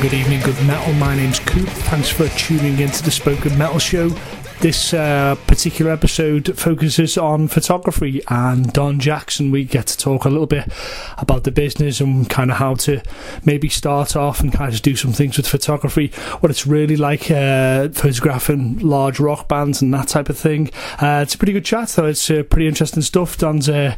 Good evening, good metal. My name's Coop. Thanks for tuning into the Spoken Metal Show. This uh, particular episode focuses on photography and Don Jackson. We get to talk a little bit about the business and kind of how to maybe start off and kind of do some things with photography, what it's really like uh, photographing large rock bands and that type of thing. Uh, it's a pretty good chat, though. It's uh, pretty interesting stuff. Don's uh,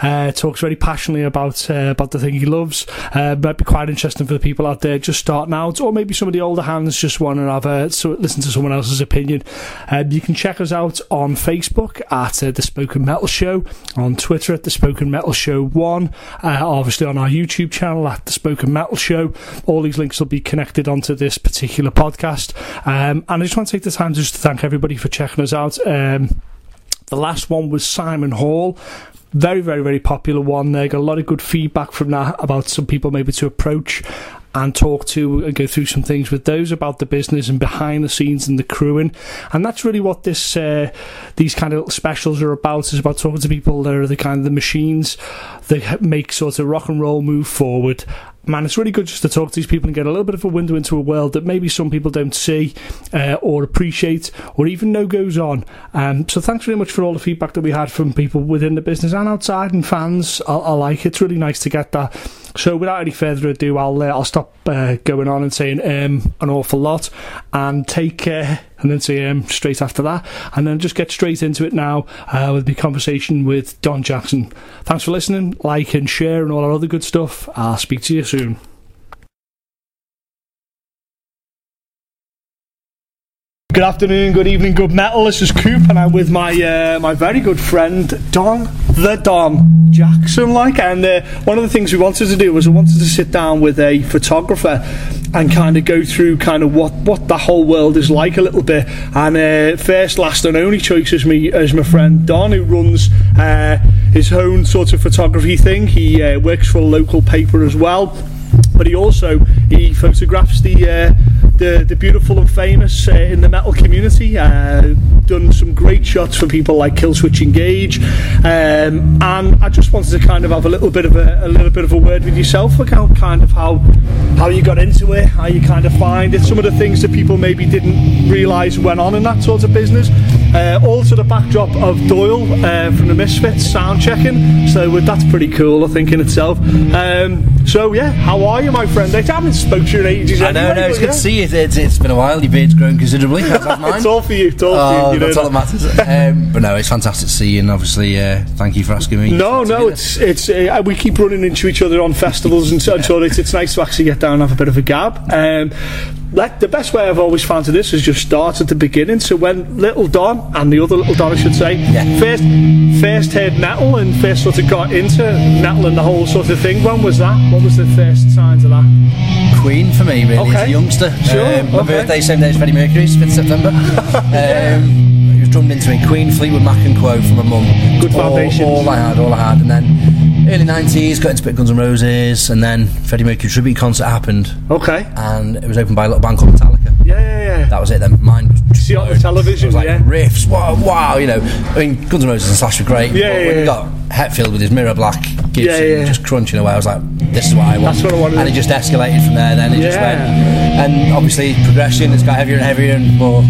uh, talks very passionately about about the thing he loves. might be quite interesting for the people out there just starting out, or maybe some of the older hands just want to have a so listen to someone else's opinion. Um, you can check us out on Facebook at uh, The Spoken Metal Show, on Twitter at The Spoken Metal Show 1, uh, obviously on our YouTube channel at The Spoken Metal Show. All these links will be connected onto this particular podcast. Um, and I just want to take the time just to thank everybody for checking us out. Um, the last one was Simon Hall very, very, very popular one. There got a lot of good feedback from that about some people maybe to approach and talk to and go through some things with those about the business and behind the scenes and the crewing. And that's really what this uh, these kind of specials are about. Is about talking to people that are the kind of the machines that make sort of rock and roll move forward man, it's really good just to talk to these people and get a little bit of a window into a world that maybe some people don't see uh, or appreciate or even know goes on. Um, so thanks very much for all the feedback that we had from people within the business and outside and fans alike. It's really nice to get that. So without any further ado, I'll uh, I'll stop uh, going on and saying um, an awful lot and take uh, and then say um, straight after that, and then just get straight into it now uh, with the conversation with Don Jackson. Thanks for listening, like and share, and all our other good stuff. I'll speak to you soon. Good afternoon, good evening, good metal. This is Coop, and I'm with my uh, my very good friend Don, the Don Jackson. Like, and uh, one of the things we wanted to do was we wanted to sit down with a photographer and kind of go through kind of what what the whole world is like a little bit. And uh, first, last, and only choice is me as my friend Don, who runs uh, his own sort of photography thing. He uh, works for a local paper as well but he also he photographs the uh, the, the beautiful and famous uh, in the metal community. Uh, done some great shots for people like Killswitch Engage, um, and I just wanted to kind of have a little bit of a, a little bit of a word with yourself about kind of how how you got into it, how you kind of find it, some of the things that people maybe didn't realise went on in that sort of business. Uh, all to the backdrop of Doyle uh, from the Misfits sound checking, so that's pretty cool, I think, in itself. Um, so yeah, how are you, my friend? I haven't spoken to you in ages. I know, anyway, no, it's good yeah. to see you. It's, it's been a while. Your beard's grown considerably. it's all for you. It's all oh, for you. you that's all that matters. um, but no, it's fantastic to see you, and obviously, uh, thank you for asking me. No, no, it's it's uh, we keep running into each other on festivals, and so, so it's, it's nice to actually get down and have a bit of a gab. Um, like the best way I've always found to this is just start at the beginning. So when little Don and the other little Don, I should say, yeah. first first heard metal and first sort of got into metal and the whole sort of thing. When was that? What was the first signs of that? Queen for me, really, okay. as a youngster. Sure. Um, my okay. birthday same day as Freddie Mercury's, fifth September. um, it was drummed into me. Queen, Fleetwood Mac, and Quo from my mum. Good foundation. All, all I had, all I had, and then early 90s, got into a Bit Guns N' Roses, and then Freddie Mercury tribute concert happened. Okay. And it was opened by a little band called Metallica. Yeah, yeah, yeah. That was it then. Mine was See on the television, was like yeah. riffs, wow, wow, you know. I mean, Guns N' Roses and Slash were great. Yeah, but yeah, when yeah. got Hetfield with his mirror black Gibson Yeah, yeah. just crunching away, I was like, this is what I want. That's what I wanted. And it just escalated from there then. It just went. And obviously, progression, it's got heavier and heavier and more,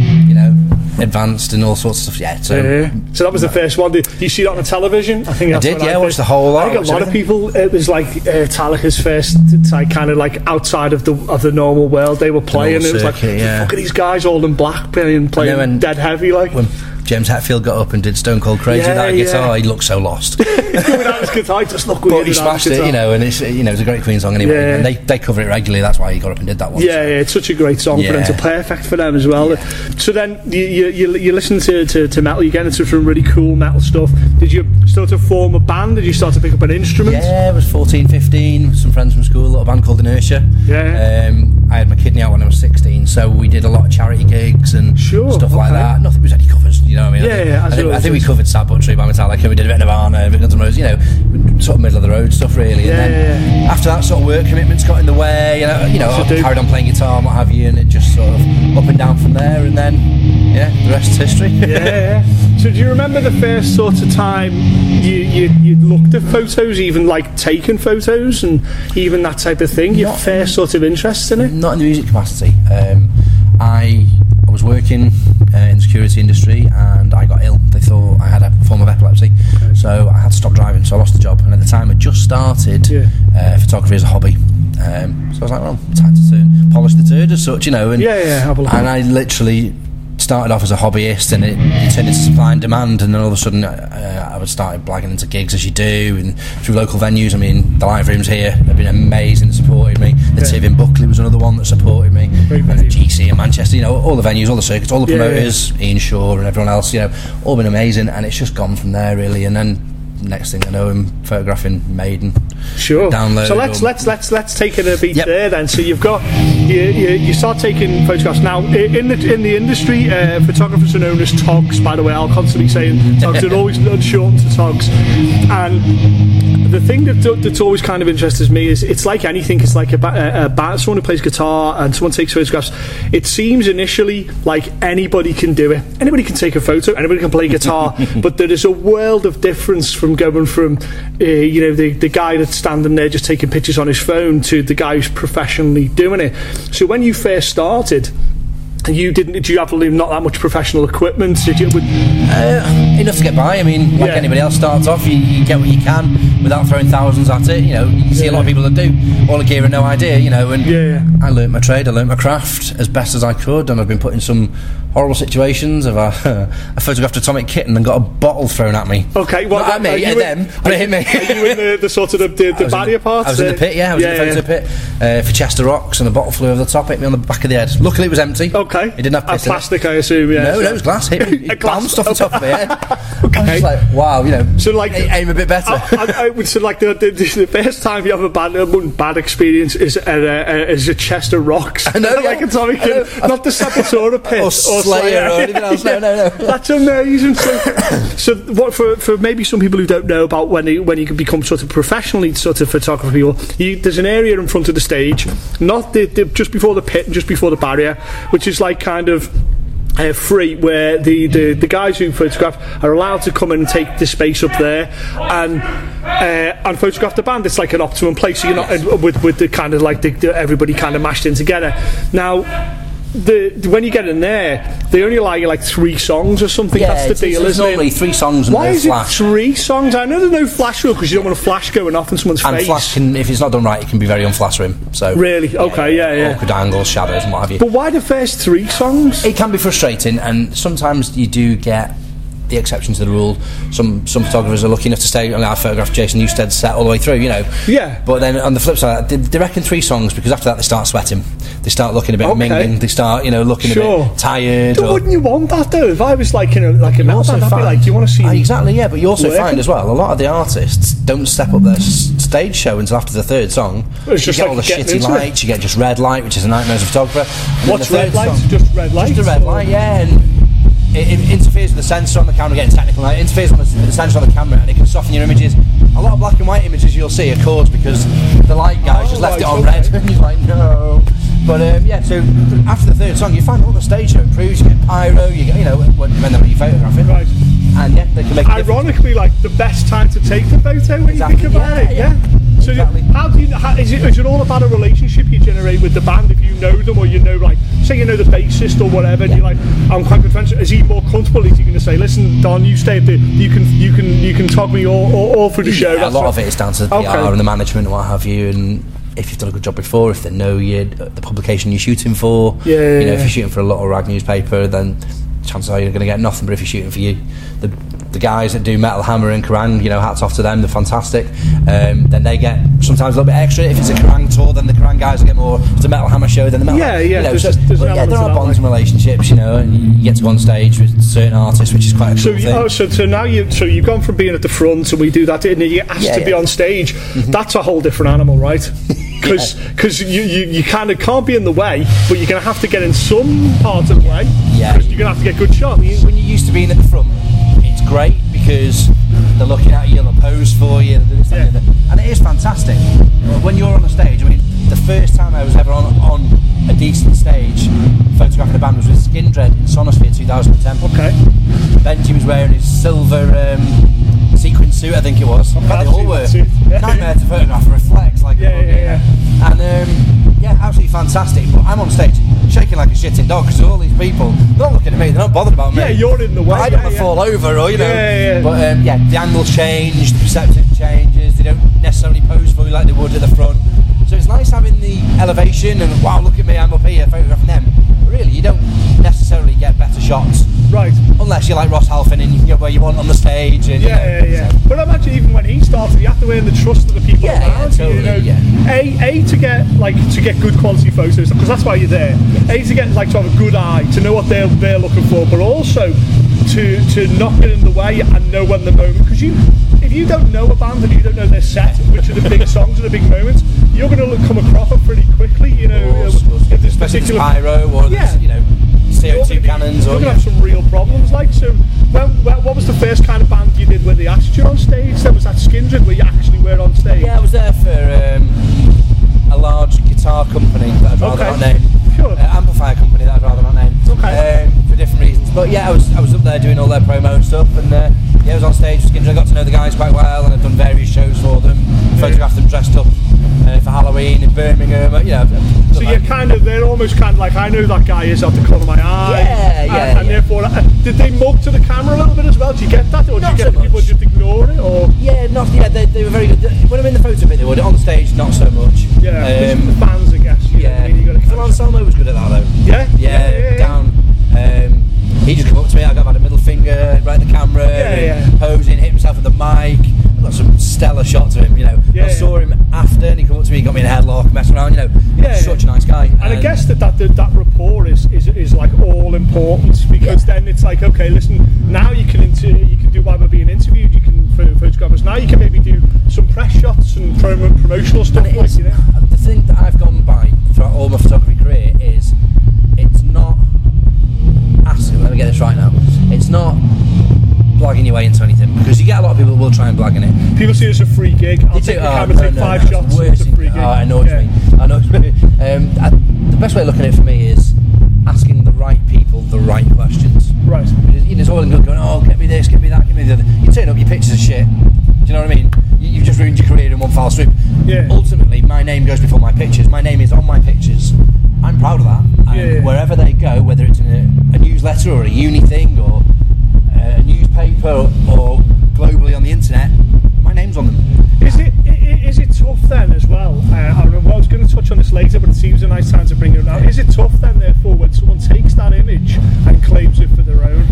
advanced and all sorts of stuff. Yeah, so. Yeah. So that was the first one. Did you see that on the television? I think I did, yeah, I watched the whole lot. I think a lot of people. It was like uh, Metallica's first, like kind of like outside of the of the normal world they were playing. It was like, circuit, yeah. fuck are these guys all in black playing playing dead heavy like. When James Hetfield got up and did Stone Cold Crazy Yeah, that yeah. guitar, he looked so lost. guitar, just weird. But he smashed it, you know, and it's you know it's a great Queen song anyway. Yeah. And they they cover it regularly. That's why he got up and did that one. Yeah, yeah, it's such a great song for them. It's perfect for them as well. So then you you, you, you listen to, to, to metal, you get into some really cool metal stuff. Did you start to form a band? Did you start to pick up an instrument? Yeah, I was 14, 15, with some friends from school, a little band called Inertia. Yeah. Um, I had my kidney out when I was 16, so we did a lot of charity gigs and Sure, stuff like that. Nothing was any covers, you know what I mean? I Yeah, think, yeah, I think, I think we covered Sad But True by Metallica, we did a bit of Nirvana, a bit of Guns N' Roses, you know, sort of middle of the road stuff really. Yeah, and then yeah, after that, sort of work commitments got in the way, you know, you know I carried on playing guitar and what have you, and it just sort of up and down from there, and then, yeah, the rest is history. yeah, yeah. So do you remember the first sort of time you, you, you looked at photos, even like taking photos and even that type of thing? Your Not- first sort of interest in it? Not in the music capacity. Um, I I was working uh, in the security industry and I got ill. They thought I had a form of epilepsy, so I had to stop driving. So I lost the job. And at the time, I just started Yeah. uh, photography as a hobby. Um, so I was like, well, time to turn polish the turd as such, you know. And Yeah, yeah, have a look. and I literally started off as a hobbyist and it, it turned into supply and demand and then all of a sudden uh, I would start blagging into gigs as you do and through local venues I mean the live rooms here have been amazing supported me the Yeah. Tivoli in Buckley was another one that supported me and the. GC in Manchester you know all the venues all the circuits all the Yeah, yeah. promoters Ian Shaw and everyone else you know all been amazing and it's just gone from there really and then next thing I know I'm photographing Maiden Sure. download So let's let's let's let's take it a beat Yep. there then. So you've got you, you, you start taking photographs now in the in the industry. Uh, photographers are known as togs. By the way, I'll constantly saying togs. They're always shortened to togs. And the thing that that's always kind of interests me is it's like anything. It's like a, ba- a band, someone who plays guitar and someone takes photographs. It seems initially like anybody can do it. Anybody can take a photo. Anybody can play guitar. but there is a world of difference from going from uh, you know the the guy that's standing there just taking pictures on his phone to the guy who's professionally doing it. So when you first started. You didn't? Did you have not that much professional equipment? Did you? Would, Uh, enough to get by. I mean, like Yeah. anybody else starts off, you, you get what you can without throwing thousands at it. You know, you see a lot of people that do all the gear and no idea. You know, and Yeah, yeah. I learnt my trade, I learnt my craft as best as I could, and I've been putting some horrible situations. Of I, I photographed Atomic Kitten and got a bottle thrown at me. okay, well, Not at me, at in- them, but it hit me. Are you in the, the sort of the, the, the barrier the- part? I was in the pit, yeah. I was in the photo pit uh, for Chester Rocks, and the bottle flew over the top, hit me on the back of the head. Luckily, it was empty. Okay. It didn't have A piss plastic, I assume. Yeah. No, so- no, it was glass. Hit me. It bounced off the top of my head. Okay. I was like, wow, you know. So, like- a- aim a bit better. I, I, say like the, the, the first time you have a bad uh, one bad experience is at a, uh, is a Chester Rocks. I know, like yeah. Atomic. Kitten, not the Sepultura pit Or Slayer or anything else. No, no, no. That's amazing. So, so what for, for maybe some people who don't know about when you, when you can become sort of professionally sort of photographer people, you, there's an area in front of the stage, not the, the just before the pit and just before the barrier, which is like kind of uh, free where the, the, the guys who photograph are allowed to come and take the space up there and uh, and photograph the band. It's like an optimum place. So you're not uh, with with the kind of like the, the, everybody kind of mashed in together. Now. The, when you get in there, they only allow you like three songs or something. That's the deal, it's isn't normally it? three songs and Why no is flash. it three songs? I know there's no flash rule because you don't want a flash going off in someone's and face. flash can, if it's not done right, it can be very unflattering. So Really? Okay, yeah, yeah. Awkward angles, shadows, and what have you. But why the first three songs? it can be frustrating, and sometimes you do get the exception to the rule. Some some photographers are lucky enough to stay. Mean, I photographed Jason Newsted's set all the way through, you know. Yeah. But then on the flip side, they, they reckon three songs because after that they start sweating. They start looking a bit Okay. minging. They start, you know, looking a bit tired. Or- wouldn't you want that though? If I was like in a like a You metal band, I'd be like, do you want to see? Ah, exactly, yeah. But you also working? find as well a lot of the artists don't step up their s- stage show until after the third song. It's you just get like all the shitty into it. lights. You get just red light, which is a nightmare as a photographer. And What's the red light? song- Just red lights. Just a red light, yeah. And it, it interferes with the sensor on the camera. Getting technical, now. it interferes with the, sensor on the camera, and it can soften your images. A lot of black and white images you'll see are caused because the light guys just left it on okay. red, and you're like, no. But um, yeah, so after the third song, you find all the stage show improves. You get pyro, you get you know when, when they're photographing, Right. and yeah, they can make. Ironically, like the best time to take the photo when Exactly, you think about yeah, it. yeah. So Exactly. how do you? How, is it? Is it all about a relationship you generate with the band if you know them or you know like say you know the bassist or whatever and you're like I'm quite good friends. Is he more comfortable? Is he going to say, listen, Don, you stay at the you can you can you can talk me all, all, all through the show. Yeah, a lot what- of it is down to the PR Okay. and the management and what have you, and if you've done a good job before, if they know you, the publication you're shooting for. Yeah, yeah, you know, yeah. if you're shooting for a lot of rag newspaper, then chances are you're going to get nothing. But if you're shooting for you, the the guys that do Metal Hammer and Kerrang, you know, hats off to them, they're fantastic. Um, then they get sometimes a little bit extra. If it's a Kerrang tour, then the Kerrang guys will get more. If it's a Metal Hammer show, then the Metal Yeah, Hammer, yeah, You know, there's so, there's but yeah, there are bonds and relationships, you know, and you get to go on stage with certain artists, which is quite a So, cool you, thing. oh, so, so now you so you've gone from being at the front and we do that and you get asked Yeah, to be on stage. That's a whole different animal, right? Because you, you, you kind of can't be in the way, but you're going to have to get in some part of the way. Yeah. Because you're going to have to get good shots. when, you, when you're used to being at the front, great because they're looking at you, they'll pose for you, they'll do this, that, and the other. and it is fantastic. When you're on the stage, I mean, the first time I was ever on, on a decent stage photographing the band was with Skindred in Sonisphere 2010. Okay. Benji was wearing his silver um, sequin suit, I think it was. In fact, they all were. Yeah. Nightmare to photograph, reflects like a Yeah, yeah, yeah. And um, yeah, absolutely fantastic. But I'm on stage shaking like a shitting dog because all these people, they're not looking at me, they're not bothered about me. Yeah, you're in the way. I don't yeah, want to yeah. fall over or, you know. Yeah, yeah. But um, yeah, the angle change, the changes, they don't necessarily pose for you like they would at the front. So it's nice having the elevation and wow, look at me, I'm up here photographing them. But really, you don't necessarily get better shots Right. unless you're like Ross Halfin and you can get where you want on the stage. And, you Yeah, know, yeah, yeah. But I imagine even when he started, you have to earn the trust of the people Yeah, yeah, around you. you. totally, know, yeah. A, a to get like to get good quality photos because that's why you're there. A to get like to have a good eye to know what they're they're looking for, but also to to not get in the way and know when the moment because you if you don't know a band and you don't know their set, which are the big songs and the big moments, you're going to come across it pretty quickly. You know, Or, if there's especially if there's particular pyro or Yeah. you know CO2 be- cannons You're going to have some real problems. Like, so, when, when, what was the first kind of band you did where they asked you on stage? Then was that Skindred where you actually were on stage? Yeah, I was there for um, a large guitar company that I'd rather Okay. not name. Sure. Uh, amplifier company that I'd rather not name. Okay. Um, for different reasons. But yeah, I was I was up there doing all their promo and stuff, and uh, yeah, I was on stage with Skindred. I got to know the guys quite well, and I've done various shows for them, photographed them dressed up uh, for Halloween in Birmingham. know, I've So you're kind of, they're almost kind of like, I know that guy is out the corner of my eye. Yeah, and, yeah, And yeah. therefore, uh, did they mug to the camera a little bit as well? Do you get that? Or do you get so people much. just ignore it? Or, Yeah, not yeah. They, they were very good. When I'm in the photo bit, they would. On stage, not so much. yeah, Um, the fans, I guess. You know, yeah. I mean, you Phil Anselmo was good at that though. Yeah? Yeah, Yeah, yeah, yeah. down. Um, he just came up to me. I got had a middle finger right at the camera, Yeah, yeah. posing, hit himself with the mic. I got some stellar shots of him. You know, Yeah, I saw him after, and he came up to me, got me in a headlock, messing around. You know, Yeah, such a nice guy. And I guess that that, that, rapport is, is, is like all important because then it's like okay, listen, now you can inter- you can do while we're being interviewed, you can for photographers. Now you can maybe do some press shots and promo, promotional stuff. And like, is, you know. the thing that I've gone by throughout all my photography career is it's not. Ask, let me get this right now. It's not blagging your way into anything because you get a lot of people will try and blag in it. People see it as a free gig. I'll You take do- the oh, camera, no, take no, five no, shots. it's It's a free gig. Oh, I know what Yeah. you mean. I know what you mean. Um, I, the best way of looking at it for me is asking the right people the right questions. Right. Know, it's all in good going, oh, get me this, get me that, get me the other. You turn up, your pictures are shit. Do you know what I mean? You, you've just ruined your career in one foul swoop. Yeah. Ultimately, my name goes before my pictures. My name is on my pictures. I'm proud of that. And Yeah, yeah. wherever they go, whether it's in a, a newsletter or a uni thing or uh, a newspaper or, globally on the internet, my name's on them. Is it is it tough then as well? Uh, I remember I was going to touch on this later, but it seems a nice time to bring it up. Is it tough then, therefore, when someone takes that image and claims it for their own?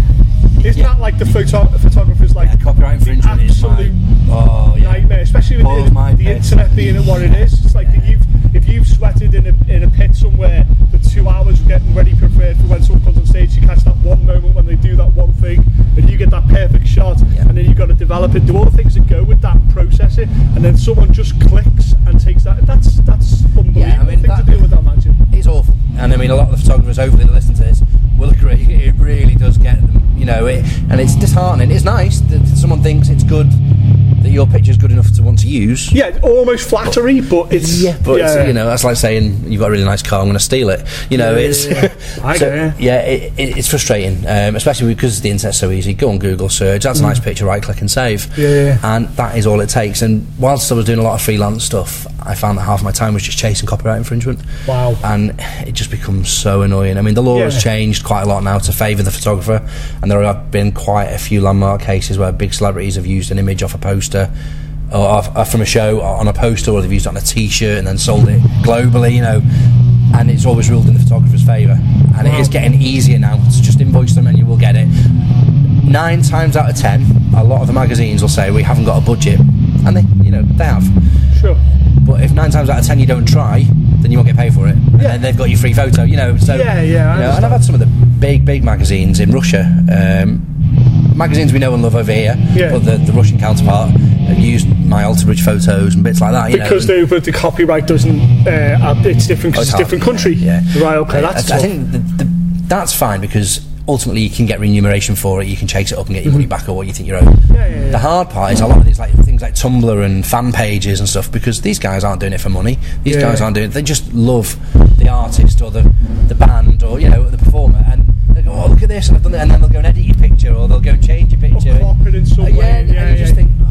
Isn't Yeah. that like the photo- photographers like Yeah, copyright infringement my, oh yeah. nightmare, especially with the, the internet being at what it is. It's like if you've if you've sweated in a in a pit somewhere for two hours getting ready prepared for when someone comes on stage, you catch that one moment when they do that one thing, and you get that perfect shot, Yeah. and then you've got to develop it, do all the things that go with that, and process it, and then someone just clicks and takes that. That's that's unbelievable Yeah, I mean, thing that- to deal with, I imagine. It's awful, and I mean a lot of the photographers hopefully that listen to this will agree. It really does get them, you know, it, and it's disheartening. It's nice that someone thinks it's good that your picture's good enough to want to use. Yeah, almost flattery, but it's but It's, you know that's like saying you've got a really nice car. I'm going to steal it. You know, Yeah, it's yeah, yeah. I so, yeah, it, it, it's frustrating, um, especially because the internet's so easy. Go on Google search. That's a nice picture. Right click and save. Mm. Yeah, yeah. and that is all it takes. And whilst I was doing a lot of freelance stuff, I found that half my time was just chasing copyright infringement. Wow. And it just becomes so annoying. I mean, the law Yeah. has changed quite a lot now to favour the photographer, and there have been quite a few landmark cases where big celebrities have used an image off a poster. Or off, off from a show on a poster, or they've used it on a T-shirt and then sold it globally, you know. And it's always ruled in the photographer's favour, and it Wow. is getting easier now to just invoice them and you will get it. Nine times out of ten, a lot of the magazines will say we haven't got a budget, and they, you know, they have. Sure. But if nine times out of ten you don't try, then you won't get paid for it. And Yeah. then they've got your free photo, you know. So Yeah, yeah, I you know, and. I've had some of the big, big magazines in Russia. Um, magazines we know and love over here, Yeah. but the, the Russian counterpart have used my Alter Bridge photos and bits like that. You Because know. they, but the copyright doesn't, uh, it's different Oh, because it's a different country. Yeah, yeah. Right, okay, that's I, I think the, the, that's fine because ultimately you can get remuneration for it. You can chase it up and get your money mhm. back or what you think you're owed. Yeah, yeah, yeah. The hard part is a lot of these like things like Tumblr and fan pages and stuff because these guys aren't doing it for money. These guys aren't doing it. They just love the artist or the the band or you know the performer and they go, oh look at this and I've done it, and then they'll go and edit your picture or they'll go and change your picture. Or it in uh, some uh, way. And you just think. Oh,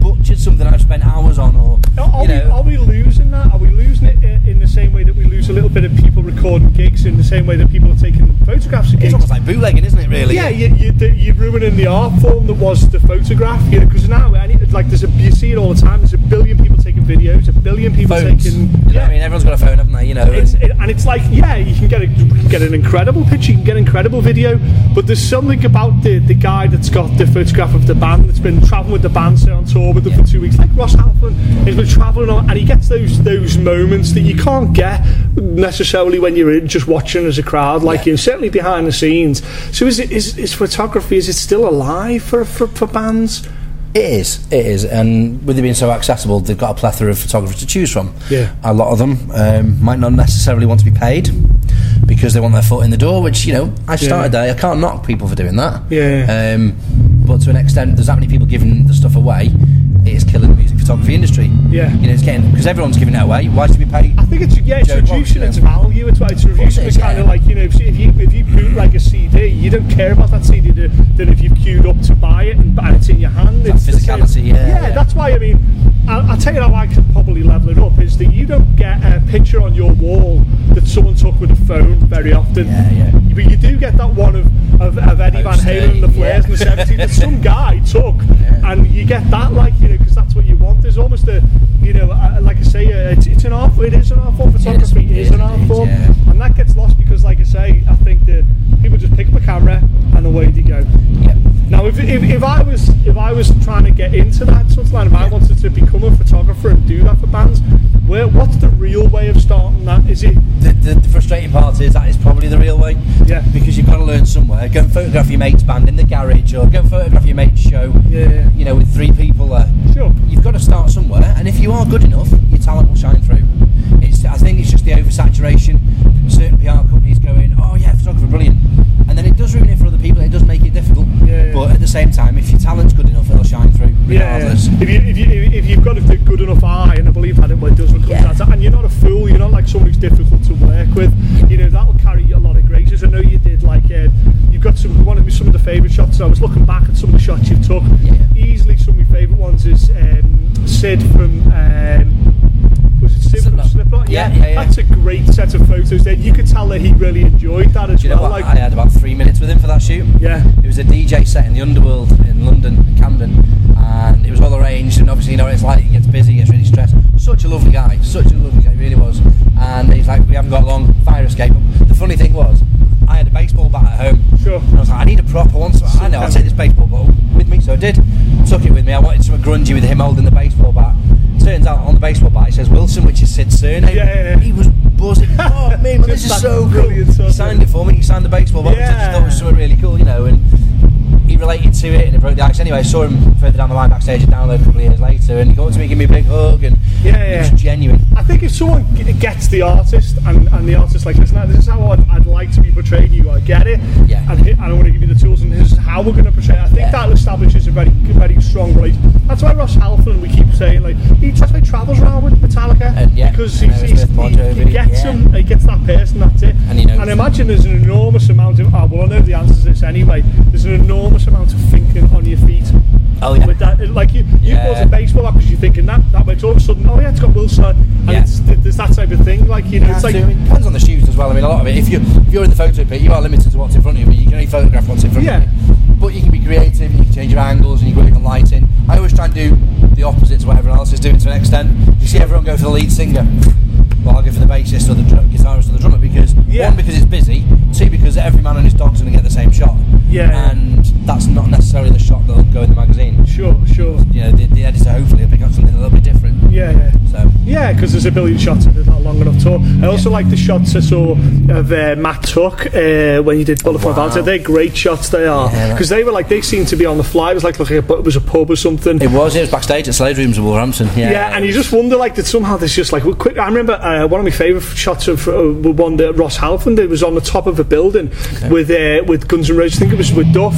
butchered something I've spent hours on, or are, you know, we, are we losing that? Are we losing it in the same way that we lose a little bit of people recording gigs in the same way that people are taking photographs? Of gigs? It's almost like bootlegging, isn't it? Really? Yeah, you, you, are ruining the art form that was the photograph. You know, because now like there's a you see it all the time. There's a billion people taking videos, a billion people Phones. taking. Yeah, I mean everyone's got a phone, haven't they? You know, it's, and, it, and it's like yeah, you can get a, get an incredible picture, you can get an incredible video, but there's something about the the guy that's got the photograph of the band that's been traveling with the band, say on tour with them Yeah. for two weeks, like Ross Halfin. He's been traveling on, and he gets those those moments that you can't get necessarily when you're in just watching as a crowd, like Yeah. you certainly behind the scenes. So is it is, is photography? Is it still alive for for, for bands? It is, it is, and with it being so accessible, they've got a plethora of photographers to choose from. Yeah. a lot of them um, might not necessarily want to be paid because they want their foot in the door. Which you know, I started there. I can't knock people for doing that. Yeah. Um, but to an extent, there's that many people giving the stuff away. It's killing music photography industry. Yeah. you know, it's getting because everyone's giving it away. Why should we pay? I think it's yeah, it's reducing its value. It's, it's reducing it the kind yeah. of like you know if if you if you bootleg a CD, you don't care about that CD than if you've queued up to buy it and, and it's in your hand. That It's physicality, yeah, yeah, yeah. that's why I mean. I'll, I'll tell you how I can probably level it up is that you don't get a picture on your wall that someone took with a phone very often. Yeah, yeah. But you do get that one of, of, of Eddie Van Halen and the Flares in the 70s that some guy took, and you get that like you know because that's what you want. There's almost a you know like I say, uh, it's, it's an art. It is an art form. Photography it is, is an art form, yeah. and that gets lost because like I say, I think that people just pick up a camera and away they go. Yep. Now, if, if, if I was if I was trying to get into that sort of line, if I wanted to become a photographer and do that for bands, where what's the real way of starting that? Is it the, the, the frustrating part is that is probably the real way. Yeah. Because you've got to learn somewhere. Go and photograph your mate's band in the garage, or go and photograph your mate's show. Yeah. You know, with three people there. Sure. You've got to start somewhere, and if you are good enough, your talent will shine through. It's, I think it's just the oversaturation. Certain PR companies going, oh yeah, photographer, brilliant, and then it does ruin it for other people. It does make it difficult. Yeah, yeah. But at the same time, if your talent's good enough, it'll shine through Yeah, regardless. if you if you if you've got a good enough eye, and I believe that it well, does when it comes Yeah. to that, and you're not a fool, you're not like someone who's difficult to work with. You know that'll carry a lot of graces. I know you did like uh, you've got some one of some of the favourite shots. I was looking back at some of the shots you've took. Yeah. Easily, some of my favourite ones is um, Sid from. Um, was it Sid Slipknot. from Slipknot? Yeah, yeah, yeah. That's a great set of photos. There, you could tell that he really enjoyed that as Do you know well. what? Like, I had about three minutes with him for that shoot. yeah, It was a DJ set in the Underworld in London, Camden, and it was all arranged. And obviously, you know it's like. He gets busy, gets really stressed. Such a lovely guy, such a lovely guy, he really was. And he's like, we haven't got long. Fire escape. The funny thing was, I had a baseball bat at home. Sure. And I was like, I need a prop. I want some. I know. I'll take this baseball bat with me. So I did. Took it with me. I wanted some grungy with him holding the baseball bat. Turns out on the baseball bat it says Wilson, which is Sid's surname. Yeah, yeah, yeah. He was buzzing. Oh, man, this is so cool. He signed it for me. He signed the baseball bat, which I just thought was something really cool, you know. And he related to it, and it broke the ice. Anyway, I saw him further down the line backstage at Download a couple of years later, and he got to me, give me a big hug, and Yeah, it was genuine. I think if someone gets the artist and, and the artist like, listen, this is how I'd, I'd like to be portrayed. You I get it, Yeah. and, and I want to give you the tools, and this is how we're going to portray. it. I think Yeah. that establishes a very, very strong relation. That's why Ross Halford, we keep saying, like, he why he travels around with Metallica And, yeah, because and he's, he's, he, he gets yeah. him, he gets that person. That's it. And he knows. I imagine there's an enormous amount of. Oh, well, I know the answer to this anyway. There's an enormous amount of thinking on your feet. Oh, yeah. With that, like you, you Yeah. bought a baseball because you're thinking that that makes all of a sudden, oh yeah, it's got Wilson, and Yeah. it's there's that type of thing. Like you know, it's Has like. It depends on the shoes as well. I mean, a lot of it. If you if you're in the photo pit, you are limited to what's in front of you. But you can only photograph what's in front Yeah. of you. But you can be creative. You can change your angles, and you can put different lighting. I always try and do the opposite to what everyone else is doing to an extent. You see everyone go for the lead singer. I'll go for the bassist or the drum, guitarist or the drummer because Yeah. one because it's busy, two because every man and his dog's going to get the same shot. Yeah. And that's not necessarily the shot that'll go in the magazine. sure, sure, You know, the, the editor hopefully will pick up something a little bit different. yeah, yeah. So Yeah, because there's a billion shots of it not long enough tour. I also like the shots I saw of uh, Matt Tuck uh, when you did Bullet Wow. They're great shots. They are Yeah, because they were like they seemed to be on the fly. It was like looking at it was a pub or something. it was. It was backstage at Slade Rooms in Wolverhampton. Yeah. Yeah, and you just wonder like that somehow there's just like well, quick. I remember uh, one of my favourite shots of uh, one that Ross Halford did was on the top of a building with uh, with Guns N' Roses. I think it was with Duff,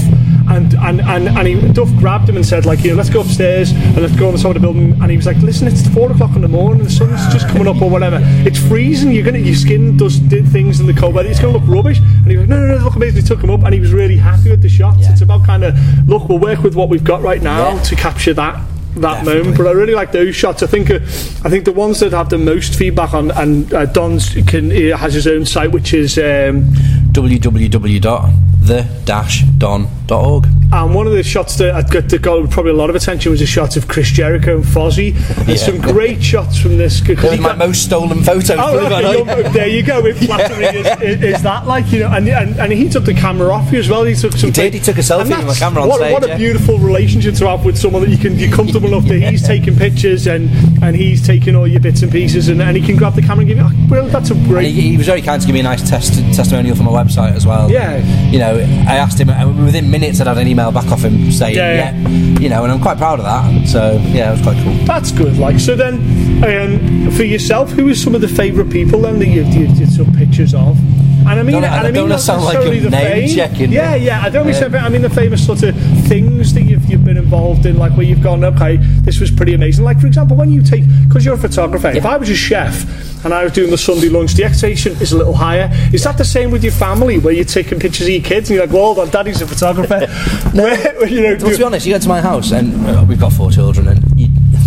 and and and and he, Duff grabbed him and said like you know let's go upstairs and let's go on the top of the building. And he was like, listen, it's four o'clock in the morning, the sun's just coming up or whatever. It's freezing. You're gonna your skin does did things in the cold weather. It's gonna look rubbish. And he was like, no, no, no, look amazing. He took him up and he was really happy with the shots. Yeah. It's about kind of look, we'll work with what we've got right now Yeah. to capture that that Definitely. moment. But I really like those shots. I think uh, I think the ones that have the most feedback on and uh, Don's can has his own site, which is um, www.the-don.org. and one of the shots that I got that got probably a lot of attention was a shot of Chris Jericho and Fozzy. There's Yeah. some great shots from this. 'cause he are my got- most stolen photos. Oh, it okay, there you go. If flattery is, is, is that like you know, and, and and he took the camera off you as well. He took some. He did, he took a selfie with my camera on what, stage, What a yeah. beautiful relationship to have with someone that you can you're comfortable enough that he's taking pictures and and he's taking all your bits and pieces and, and he can grab the camera and give you. Oh, well, that's a great. he, he was very kind to give me a nice test, testimonial for my website as well. Yeah. You know, I asked him, within minutes I'd had an email back off him saying, Yeah, yeah, you know, and I'm quite proud of that. So, yeah, it was quite cool. That's good. Like so, then um, for yourself, who are some of the favourite people then that you, you took pictures of? And I mean, Don't- I and I mean, don't sound like the name fame. checking, Yeah, yeah. I don't mean. Yeah. I mean the famous sort of things that you've, you've been involved in, like where you've gone, okay, this was pretty amazing. Like for example, when you take, because you're a photographer. If I was a chef and I was doing the Sunday lunch, the expectation is a little higher. Is that the same with your family, where you're taking pictures of your kids and you're like, well, on, daddy's a photographer. Where- where, you know, to be honest, you go to my house, and uh, we've got four children, and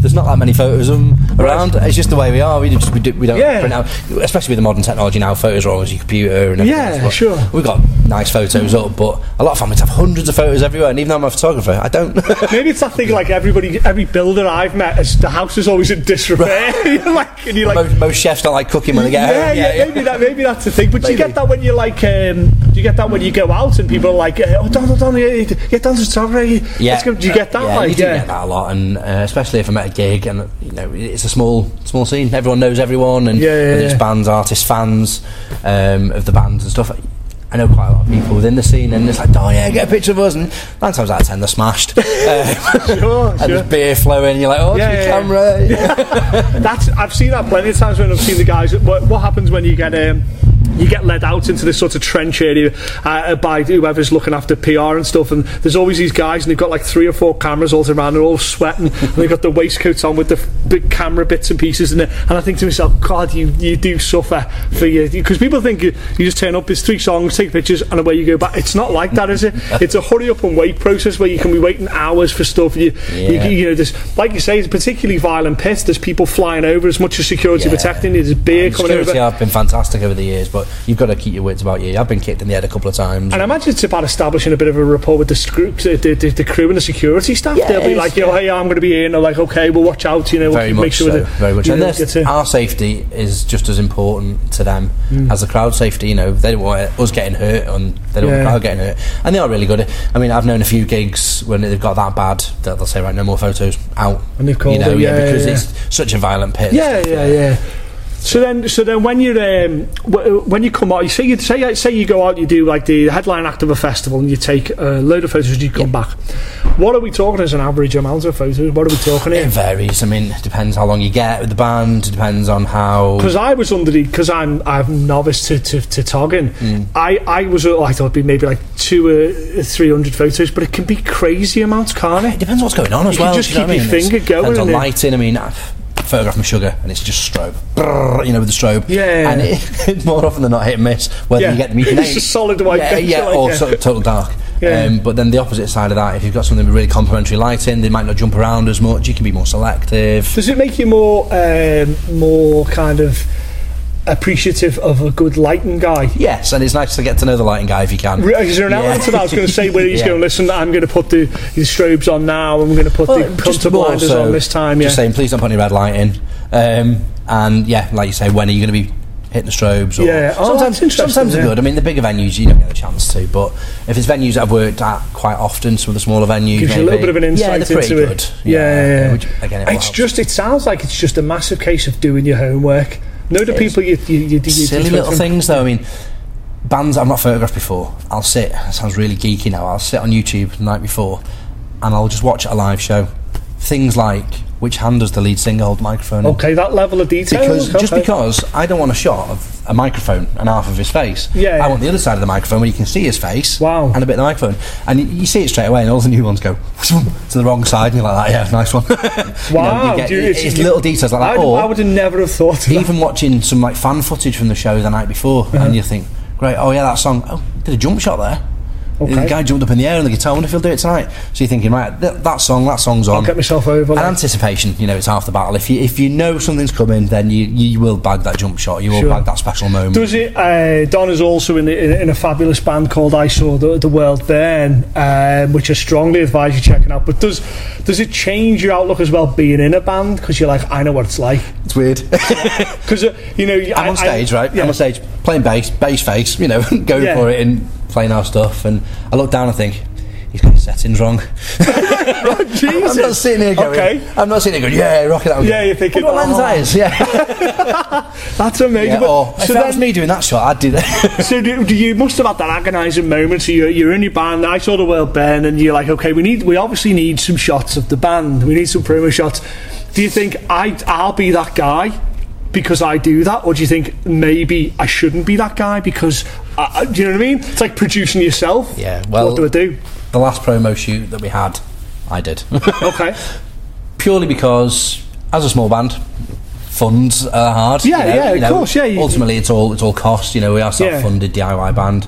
there's not that many photos of them around. It's just the way we are. We just we, do, we don't Yeah. print out, especially with the modern technology now. Photos are always your computer and everything Yeah, sure. We've got nice photos up, but a lot of families have hundreds of photos everywhere. And even though I'm a photographer, I don't. Maybe it's that thing like everybody, every builder I've met, is the house is always in disrepair. Like, and you're like, most, most chefs don't like cooking when they get yeah, home. yeah, maybe that, maybe that's the thing. But do you get that when you're like, um, do you get that when you go out and people are like, uh, oh, Don, Don, Don, yeah, yeah, Don's a photographer. Yeah, go. Do you get that? Yeah, like, you do yeah. get that a lot, and uh, especially if I'm at a gig, and you know, it's a small, small scene. Everyone knows everyone, and Yeah, yeah, whether it's yeah. bands, artists, fans um, of the bands and stuff. I know quite a lot of people within the scene, and it's like, oh yeah, get a picture of us, and nine times out of ten they're smashed. Uh, Sure, and sure. there's beer flowing, and you're like, oh, Yeah, it's yeah, camera. That's I've seen that plenty of times when I've seen the guys. What, what happens when you get um, you get led out into this sort of trench area uh, by whoever's looking after PR and stuff, and there's always these guys, and they've got like three or four cameras all around, they're all sweating, and they've got the waistcoats on with the f- big camera bits and pieces, and, and I think to myself, God, you you do suffer for you because people think you, you just turn up, it's three songs, take pictures, and away you go back. It's not like that, is it? It's a hurry up and wait process where you can be waiting hours for stuff. You, you, Yeah. you know, there's like you say, it's a particularly violent pit. There's people flying over as much as security Yeah. protecting you. There's beer coming Security over. have been fantastic over the years, but you've got to keep your wits about you. I've been kicked in the head a couple of times. And I imagine it's about establishing a bit of a rapport with the, the, the, the, crew and the security staff. Yeah, They'll be like, yo, hey, I'm going to be here. And they're like, okay, we'll watch out. You know, very we'll make sure so, that very much. And know, to- our safety is just as important to them Hmm. as the crowd safety. You know, they don't want us getting hurt, and they don't want Yeah. the crowd getting hurt. And they are really good. I mean, I've known a few gigs when they've got that bad that they'll say, right, no more photos out. And they've called you know, it, yeah, because yeah, it's such a violent pit. yeah, yeah, yeah. So then, so then, when you um, w- when you come out, you say you say say you go out, you do like the headline act of a festival, and you take a load of photos, and you come back. What are we talking as an average amount of photos? What are we talking It here? varies. I mean, it depends how long you get with the band. It depends on how. Because I was under the because I'm I'm novice to to, to togging. Mm. I I was uh, I thought it'd be maybe like two uh, three hundred photos, but it can be crazy amounts, can't It it? depends what's going on as You can well. just you keep what I your mean? finger It's- going, Depends on lighting. I mean, I photograph Meshuggah and it's just strobe. Brrr, you know, with the strobe. Yeah. And it, it's more often than not hit and miss. Whether Yeah. you get the can It's just solid white Yeah, picture, yeah, like, or yeah. sort of total dark. Yeah. Um, but then the opposite side of that, if you've got something with really complementary lighting, they might not jump around as much. You can be more selective. Does it make you more um, more kind of appreciative of a good lighting guy? Yes, and it's nice to get to know the lighting guy if you can. Is there an Yeah. element to that? I was going to say where he's Yeah. going. To listen, I'm going to put the, the strobes on now. I'm going to put Well, the punter blinders so on this time. Yeah. Just saying, please don't put any red light in. Um, and yeah, like you say, when are you going to be hitting the strobes? Or Yeah. Oh, sometimes, sometimes they're yeah. good. I mean, the bigger venues you don't get a chance to, but if it's venues that I've worked at quite often, some of the smaller venues, Gives you a little bit of an yeah, insight they're into good. it. Yeah, yeah, yeah. Which, again, it It's helps. just. It sounds like it's just a massive case of doing your homework. Know the people you you, you, you, you silly little things though. I mean, bands I've not photographed before. I'll sit. It sounds really geeky now. I'll sit on YouTube the night before, and I'll just watch a live show. Things like which hand does the lead singer hold the microphone? in? Okay, that level of detail. Because just because I don't want a shot of a microphone and half of his face. Yeah. I want the other side of the microphone where you can see his face. Wow. And a bit of the microphone, and you, you see it straight away, and all the new ones go to the wrong side, and you're like, that, "Yeah, nice one." You know, Wow, you get- dude, it's, it's- little details like that. would, Or I would have never have thought even watching some like fan footage from the show the night before, Uh-huh. and you think, "Great, oh yeah, that song. Oh, did a jump shot there." Okay. The guy jumped up in the air on the guitar. I wonder if he'll do it tonight. So you're thinking, right, th- that song, that song's on. I'll get myself over. and like. anticipation, you know, it's half the battle. If you if you know something's coming, then you you will bag that jump shot. You will Sure. bag that special moment. Does it? Uh, Don is also in, in, in a fabulous band called I Saw the, the World Burn, um, which I strongly advise you checking out. But does does it change your outlook as well being in a band? Because you're like, I know what it's like. It's weird. Because uh, you know, I'm on stage, right? Yeah. I'm on stage playing bass, bass face, you know, going Yeah. for it and playing our stuff. And I look down and think, he's got his settings wrong. Jesus. I'm not sitting here going, Okay. I'm not sitting here going, yeah, rock it out. Yeah, you're thinking, what lens oh. that is. Yeah. That's amazing. yeah. Or if so that was me doing that shot, I'd do that. so do, do you must have had that agonising moment. So you're, you're in your band. I saw the world burn, and you're like, okay, we need, we obviously need some shots of the band. We need some promo shots. Do you think I, I'll be that guy because I do that, or do you think maybe I shouldn't be that guy because, I, do you know what I mean? It's like producing yourself. Yeah, well- what do I do? the last promo shoot that we had, I did. Okay. Purely because, as a small band, funds are hard. Yeah, you know, yeah, you of know, course, yeah, you- ultimately, it's all it's all cost. You know, we are self-funded DIY band,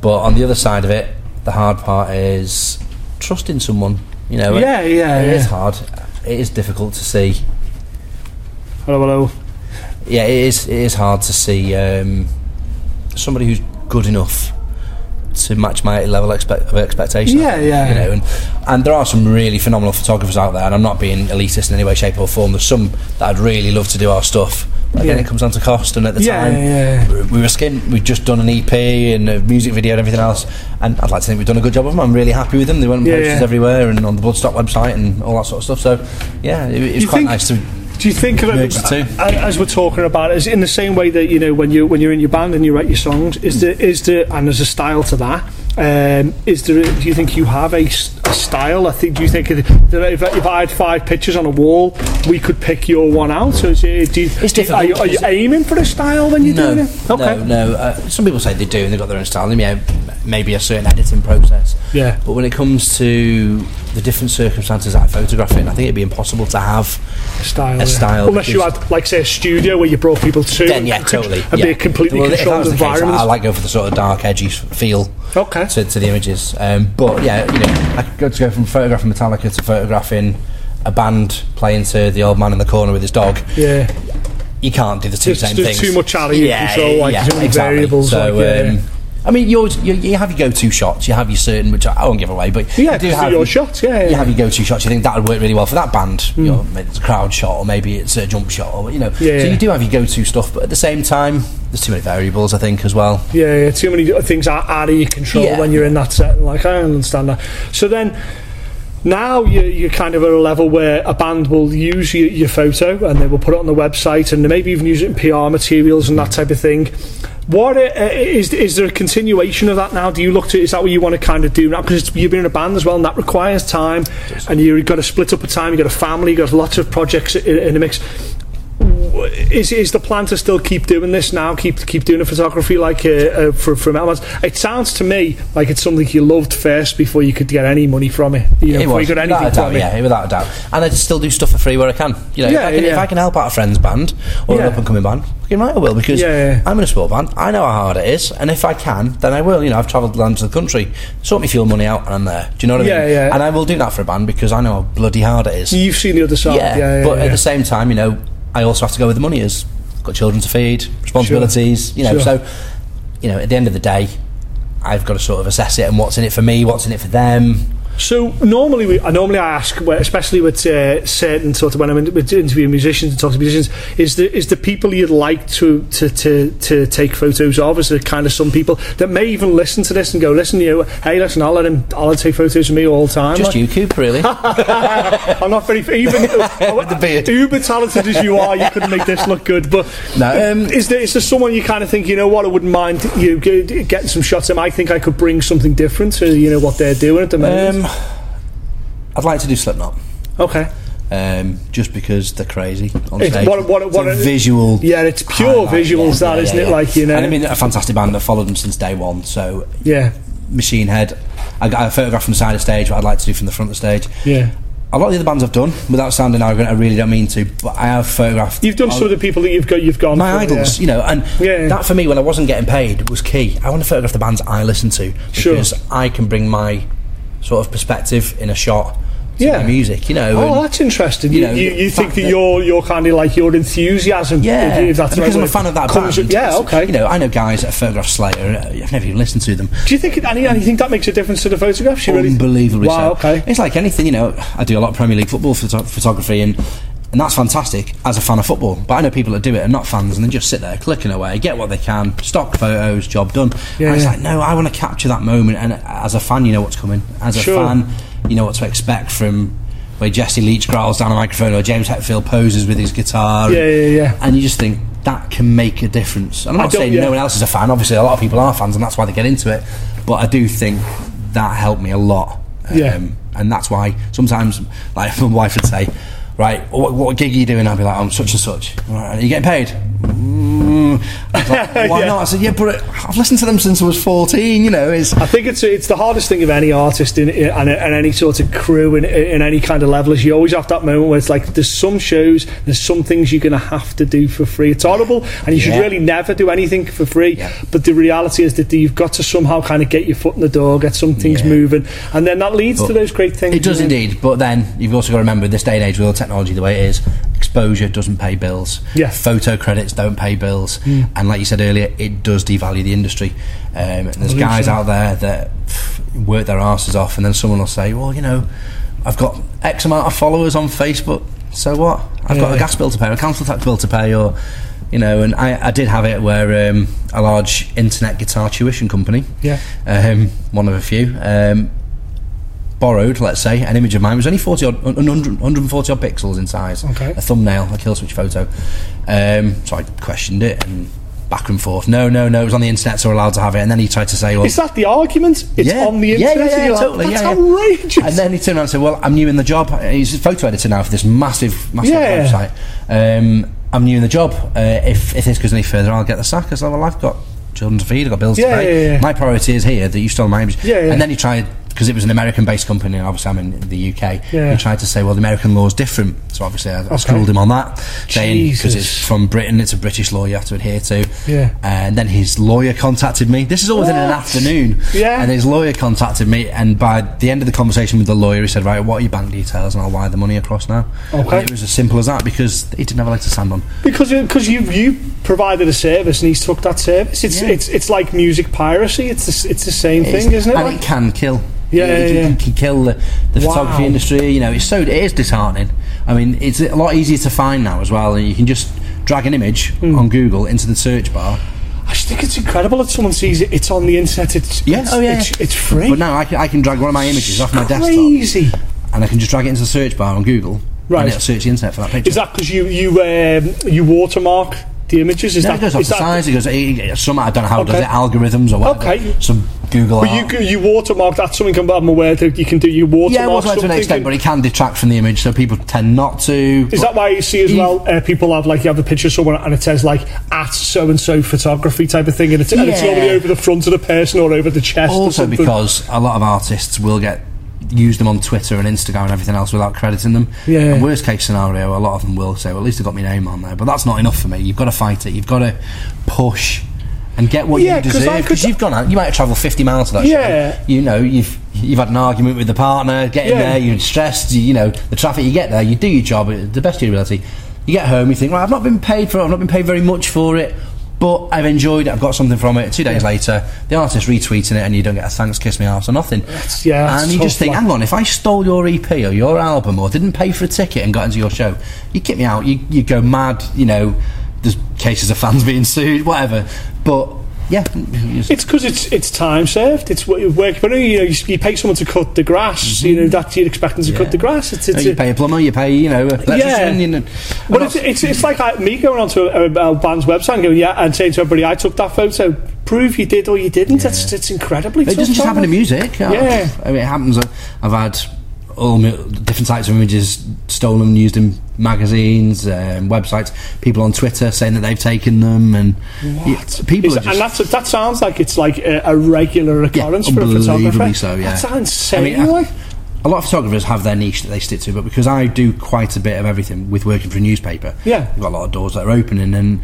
but on the other side of it, the hard part is trusting someone. You know, Yeah, yeah, it is yeah. hard. It is difficult to see. Hello, hello. Yeah, it is. It is hard to see um, somebody who's good enough to match my level expect- of expectation. Yeah, yeah. You know, and, and there are some really phenomenal photographers out there, and I'm not being elitist in any way, shape, or form. There's some that I'd really love to do our stuff. But again, Yeah. it comes down to cost, and at the Yeah, time, yeah. we- we were skin. We'd just done an EP and a music video and everything else, and I'd like to think we've done a good job of them. I'm really happy with them. They went posters everywhere and on the Bloodstock website and all that sort of stuff. So, yeah, it, it was you quite nice to. Do you think of it as we're talking about it, is in the same way that you know when you when you're in your band and you write your songs? Is there is there and there's a style to that? Um, is there? Do you think you have a style? I think. Do you think that if, if I had five pictures on a wall, we could pick your one out? So it, do you, It's do you- Are you, are you aiming for a style when you're no, doing it? Okay. No, no. Uh, some people say they do and they've got their own style. They may maybe a certain editing process. Yeah. But when it comes to the different circumstances that I photograph in, I think it'd be impossible to have. Style. A yeah. style Unless you had, like, say, a studio where you brought people to. Then yeah, totally. And yeah. be a completely Well, controlled was the case, environment. I, I like go for the sort of dark, edgy feel okay. to, to the images. Um, but yeah, you know, I could go to go from photographing Metallica to photographing a band playing to the old man in the corner with his dog. Yeah. You can't do the two There's- same there's things. too much out of your control, like, too many variables, So, like, yeah, um, yeah. I mean, you, you you have your go-to shots. You have your certain, which I, I won't give away, but Yeah, you do have your shots, yeah, You have your go-to shots. You think that would work really well for that band. Hmm. You know, it's a crowd shot, or maybe it's a jump shot, or you know. Yeah, so yeah. you do have your go-to stuff, but at the same time, there's too many variables. I think as well. Yeah, yeah, too many things are out of your control Yeah. when you're in that setting. Like I understand that. So then, now you're, you're kind of at a level where a band will use your, your photo and they will put it on the website and they maybe even use it in PR materials and that type of thing. What uh, is is there a continuation of that now? Do you look to is that what you want to kind of do now? Because you've been in a band as well, and that requires time, and you've got to split up a time. You've got a family, you've got lots of projects in, in the mix is is the plan to still keep doing this now? Keep keep doing the photography like uh, uh, for for metal? It sounds to me like it's something you loved first before you could get any money from it. You know, It was, you got without anything a doubt, from it. yeah, without a doubt. And I still do stuff for free where I can. You know, Yeah, if, I can, yeah. if I can help out a friend's band or Yeah. an up and coming band, fucking right I will because Yeah. I'm in a sport band. I know how hard it is, and if I can, then I will. You know, I've travelled lands of the country, sort me fuel money out, and I'm there. Do you know what I mean? yeah. And I will do that for a band because I know how bloody hard it is. You've seen the other side, yeah, but at the same time, you know, I also have to go where the money is. Got children to feed, responsibilities. You know, Sure. so you know, at the end of the day, I've got to sort of assess it and what's in it for me, what's in it for them. So normally, we, I normally I ask, especially with uh, certain sort of when I'm in, with interviewing musicians and talking to musicians, is the is the people you'd like to to, to, to take photos of? Is there kind of some people that may even listen to this and go, listen, you know, hey, listen, I'll let him, I'll let him take photos of me all the time. Just like, you, Coop, really. I'm not very even the beard. uber talented as you are, you couldn't make this look good. But No, um, is there is there someone you kind of think, you know what, I wouldn't mind you getting some shots of them. I think I could bring something different to you know what they're doing at the moment. Um, I'd like to do Slipknot, okay. um, just because they're crazy on It's- stage. what- what- It's visual. Yeah, it's pure visuals, that isn't it? Like you know, And I mean, a fantastic band that followed them since day one. So, yeah, Machine Head. I got a photograph from the side of stage, what I'd like to do from the front of the stage. yeah, a lot of the other bands I've done, without sounding arrogant, I really don't mean to, but I have photographed. You've done some of the people that you've got. You've gone my for, idols, yeah. you know, and Yeah. that for me, when I wasn't getting paid, was key. I want to photograph the bands I listen to Sure. because I can bring my sort of perspective in a shot to Yeah. music, you know. Oh, and- that's interesting. you You, know, you, you think that that- your your kind of like your enthusiasm, Yeah, if, that's because right I'm a fan of that comes- band. Yeah, okay. You know, I know guys at photograph Slayer. uh, I've never even listened to them. Do you think it, any, and you think that makes a difference to the photographs? You really- Unbelievably Wow, so. okay. It's like anything, you know. I do a lot of Premier League football photo- photography, and and that's fantastic as a fan of football. But I know people that do it and not fans, and they just sit there clicking away, get what they can, stock photos, job done. Yeah, and it's yeah. like, no, I want to capture that moment. And as a fan, you know what's coming. As a Sure. fan, you know what to expect from. Where Jesse Leach growls down a microphone, or James Hetfield poses with his guitar, Yeah, yeah, yeah. and you just think that can make a difference. And I'm not saying yeah. no one else is a fan. Obviously, a lot of people are fans, and that's why they get into it. But I do think that helped me a lot. Um, Yeah. and that's why sometimes, like my wife would say, "Right, what, what gig are you doing?" I'd be like, "I'm such and such." Right, are you getting paid? Mm. Like, why Yeah. not? I said, "Yeah, but I've listened to them since I was 14. You know, it's I think it's it's the hardest thing of any artist in, in and, and any sort of crew in, in any kind of level is you always have that moment where it's like there's some shows there's some things you're going to have to do for free it's horrible and you should Yeah. really never do anything for free Yeah. but the reality is that you've got to somehow kind of get your foot in the door get some things moving and then that leads to those great things It does indeed, but then you've also got to remember this day and age with all technology the way it is, exposure doesn't pay bills. Yeah. Photo credits don't pay bills, and like you said earlier, it does devalue the industry. Um, there's guys so. out there that work their asses off, and then someone will say, "Well, you know, I've got X amount of followers on Facebook, so what? I've got Yeah. a gas bill to pay, a council tax bill to pay, or." You know, and I, I did have it where um, a large internet guitar tuition company, Yeah. um, one of a few, um, borrowed, let's say, an image of mine. It was only 40 odd, 100, 140 odd pixels in size. Okay. A thumbnail, a Killswitch photo. Um, so I questioned it and back and forth. No, no, no, it was on the internet, so we're allowed to have it. And then he tried to say, well, is that the argument it's yeah, on the internet yeah, yeah, you're like, totally, that's yeah, yeah. outrageous and then he turned around and said, "Well, I'm new in the job. He's a photo editor now for this massive, massive Yeah. website. Um, I'm new in the job. Uh, if if this goes any further, I'll get the sack." I said, "Well, I've got children to feed. I've got bills Yeah, to pay. yeah, yeah. My priority is here that you stole my image." Yeah, yeah. And then he tried because it was an American-based company, and obviously I'm in the UK. Yeah. He tried to say, "Well, the American law is different." So obviously I, I Okay. schooled him on that, saying because it's from Britain, it's a British law you have to adhere to. Yeah. And then his lawyer contacted me. This is all within an afternoon. Yeah. And his lawyer contacted me, and by the end of the conversation with the lawyer, he said, "Right, what are your bank details, and I'll wire the money across now." Okay. And it was as simple as that because he didn't have a leg to stand on. because because you you provided a service and he took that service. It's Yeah. it's it's like music piracy. It's the, it's the same It's- thing, isn't it? And Like- it can kill. Yeah, yeah, it, yeah. it can kill the, the Wow. photography industry. You know, it's so it is disheartening. I mean, it's a lot easier to find now as well. And you can just drag an image Hmm. on Google into the search bar. I just think it's incredible that someone sees it. It's on the internet. It's Yeah, It's, oh yeah, It's, it's free. But now I can, I can drag one of my images off my desktop Crazy. and I can just drag it into the search bar on Google. Right. And it'll search the internet for that picture. Is that because you you um, you watermark the images? Is No, that it goes off the that- size. It goes. It, some I don't know how it does it. Algorithms or whatever. Okay. Some Google. But art. you you watermark that's something I'm aware that you can do. You watermark yeah, to an extent, but it can detract from the image, so people tend not to. is that why you see as You- well? Uh, people have like you have a picture of someone and it says like at so and so photography type of thing, and it's, and it's Yeah. normally over the front of the person or over the chest. also because a lot of artists will get use them on Twitter and Instagram and everything else without crediting them. Yeah. And worst case scenario, a lot of them will say, "Well, at least I got my name on there," but that's not enough for me. You've got to fight it. You've got to push. And get what Yeah, you deserve because you've gone out. You might have travelled fifty miles to that Yeah. show. You know, you've you've had an argument with the partner. Getting Yeah. there, you're stressed. You, you know, the traffic. You get there, you do your job uh, the best of your ability. You get home, you think, right, I've not been paid for it. I've not been paid very much for it, but I've enjoyed it. I've got something from it. Two days later, the artist retweeting it, and you don't get a thanks, kiss me ass, or nothing. yeah, that's and you just think, hang on, if I stole your EP or your album or didn't pay for a ticket and got into your show, you kick me out. You you go mad. You know, cases of fans being sued, whatever. But yeah, It's because it's it's time served. It's what you work. But you know, you, you pay someone to cut the grass. You mm-hmm. know that you'd expect them to Yeah. cut the grass. It's, it's oh, you pay a plumber, you pay, you know. Yeah. You know, But it's, it's, it's like I, me going onto a, a, a band's website and going, yeah, and saying to everybody, I took that photo. Prove you did or you didn't. It's, it's incredibly It doesn't just happen to music. Yeah. I mean, it happens. I've had all different types of images stolen and used in magazines, um, websites. People on Twitter saying that they've taken them, and yeah, people Is- are just. and that's that sounds like it's like a, a regular occurrence for a unbelievably photographer. so, yeah. That's I insane. mean, like. a lot of photographers have their niche that they stick to, but because I do quite a bit of everything with working for a newspaper, Yeah. I've got a lot of doors that are opening, and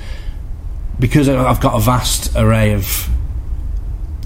because I've got a vast array of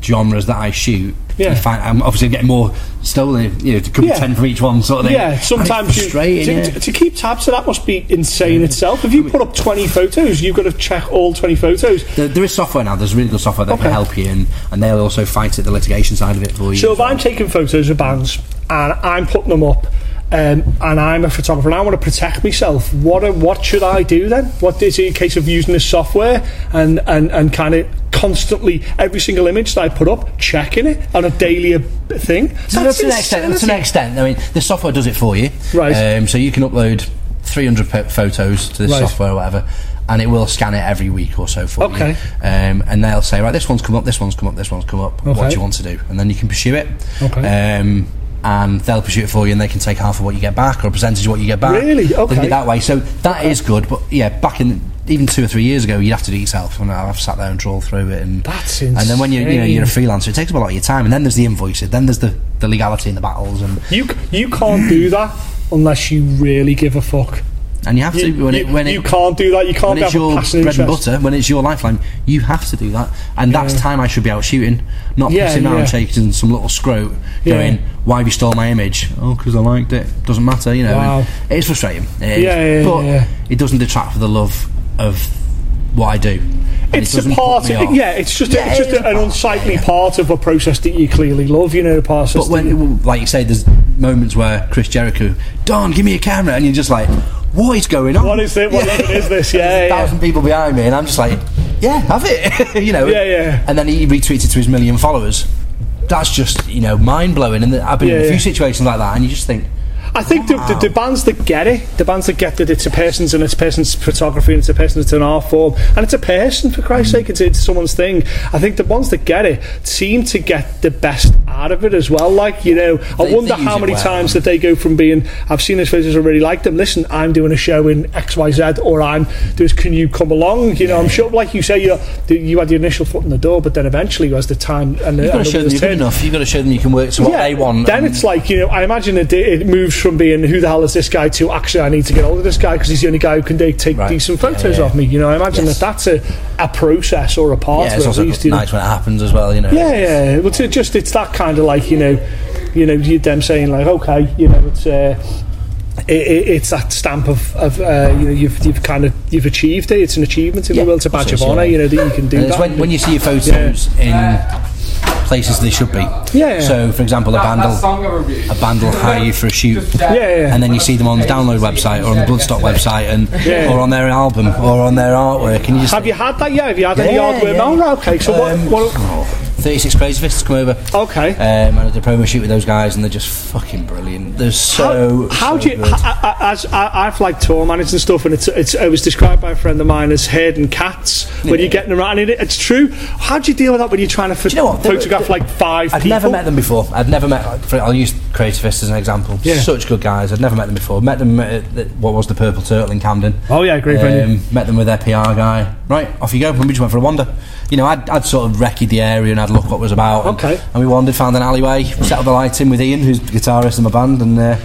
genres that I shoot, Yeah. find I'm obviously getting more stolen. You know, to come Yeah. ten from each one, sort of thing. Yeah, sometimes you, to, yeah. to, to keep tabs of that must be insane itself. If you put up 20 photos, you've got to check all 20 photos. There, there is software now. There's really good software that Okay. can help you, and, and they'll also fight at the litigation side of it for you. So if I'm taking photos of bands and I'm putting them up, um, and I'm a photographer and I want to protect myself, what are, what should I do then? What is it a case of using this software and, and, and kind of constantly every single image that I put up, checking it on a daily uh, thing? To, That's to, an extent, to an extent, I mean, the software does it for you. Right. Um, so you can upload 300 po- photos to this Right. software or whatever, and it will scan it every week or so for Okay. you. Um, and they'll say, right, this one's come up, this one's come up, this one's come up. What do you want to do? And then you can pursue it. Okay. Um, and they'll pursue it for you, and they can take half of what you get back or a percentage of what you get back. Really? Okay. it that way. So that is good. But yeah, back in even two or three years ago, you'd have to do it yourself. And I've sat there and trawl through it. And That's insane. and then when you're you know you're a freelancer, it takes up a lot of your time. And then there's the invoices. Then there's the, the legality and the battles. And You, you can't do that unless you really give a fuck. And you have to You, when you, it when you it can't do that. You can't when it's your bread and butter, when it's your lifeline, you have to do that, and that's time I should be out shooting, not Yeah, sitting down yeah. and shaking some little scrote, Yeah. going, "Why have you stole my image?" Oh, because I liked it. Doesn't matter, you know. Wow. It's frustrating, It is. Yeah, yeah, but yeah. it doesn't detract from the love of what I do. And It's it a part. me yeah, it's just Yeah, it's just it is a an unsightly yeah. part of a process that you clearly love. You know, the process. But when, like you say, there's moments where Chris Jericho, Don, give me a camera, and you're just like, what is going on? What is it? What is this? Yeah, There's a yeah. thousand people behind me, and I'm just like, yeah, have it, you know. Yeah, yeah. And then he retweeted to his million followers. That's just you know mind blowing, and I've been in a few yeah. situations like that, and you just think, I think the, the, the bands that get it, the bands that get that it's a person's and it's a person's photography and it's a person, it's an art form, and it's a person for Christ's sake, it's, it's someone's thing. I think the ones that get it seem to get the best out of it as well. Like you know, I They- wonder they how many well. times that they go from being, I've seen this photos, I really like them. Listen, I'm doing a show in X Y Z, or I'm doing. Can you come along? You know, I'm sure, like you say, you you had the initial foot in the door, but then eventually, as the time and you've got to the show them good enough. You've got to show them you can work to what they want. then it's like you know, I imagine it, it moves from being who the hell is this guy to actually I need to get hold of this guy because he's the only guy who can take, take Right. decent Yeah, photos yeah. of me. You know, I imagine Yes. that that's a, a process or a part yeah, of it's it also least. You know. nice when it happens as well. You know. Yeah, yeah. Well, it's just it's that kind of like you know, you know, you them saying like, okay, you know, it's. Uh, it, it, it's that stamp of, of uh, you know you've you've kind of you've achieved it. It's an achievement, if Yeah, you will. It's a badge of honour. You know that you can do that. when, when you see your photos in places they should be. Yeah. So, for example, a band will, a band will hire you for a shoot, yeah, yeah. and then you see them on the download website or on the Bloodstock website, and Yeah. or on their album or on their artwork, and you just Have you had that? Yeah. Have you had any Yeah, hard work? yeah. Oh, right, okay. So Um, what? what 36 Crazyfists come over. okay. Um, and I did a promo shoot with those guys, and they're just fucking brilliant. They're so. how, how so do you. I, I, as I, I've like tour managed and stuff and it's, it's it was described by a friend of mine as herding cats when Yeah. you're getting around and it, it's true how do you deal with that when you're trying to you know what? They were- photograph like five I'd people never met them before. I'd never met. I'll use Crazy as an example. Yeah. Such good guys. I'd never met them before. Met them at what was the Purple Turtle in Camden. oh yeah great venue Um, met them with their PR guy. Right, off you go. And we just went for a wander. You know, I'd, I'd sort of recce the area and I'd look what was about. And- Okay. And we wandered, found an alleyway, set up the lighting with Ian, who's the guitarist in my band, and uh,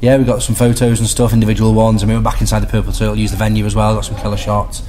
yeah, we got some photos and stuff, individual ones, and we went back inside the Purple Turtle, used the venue as well, got some killer shots.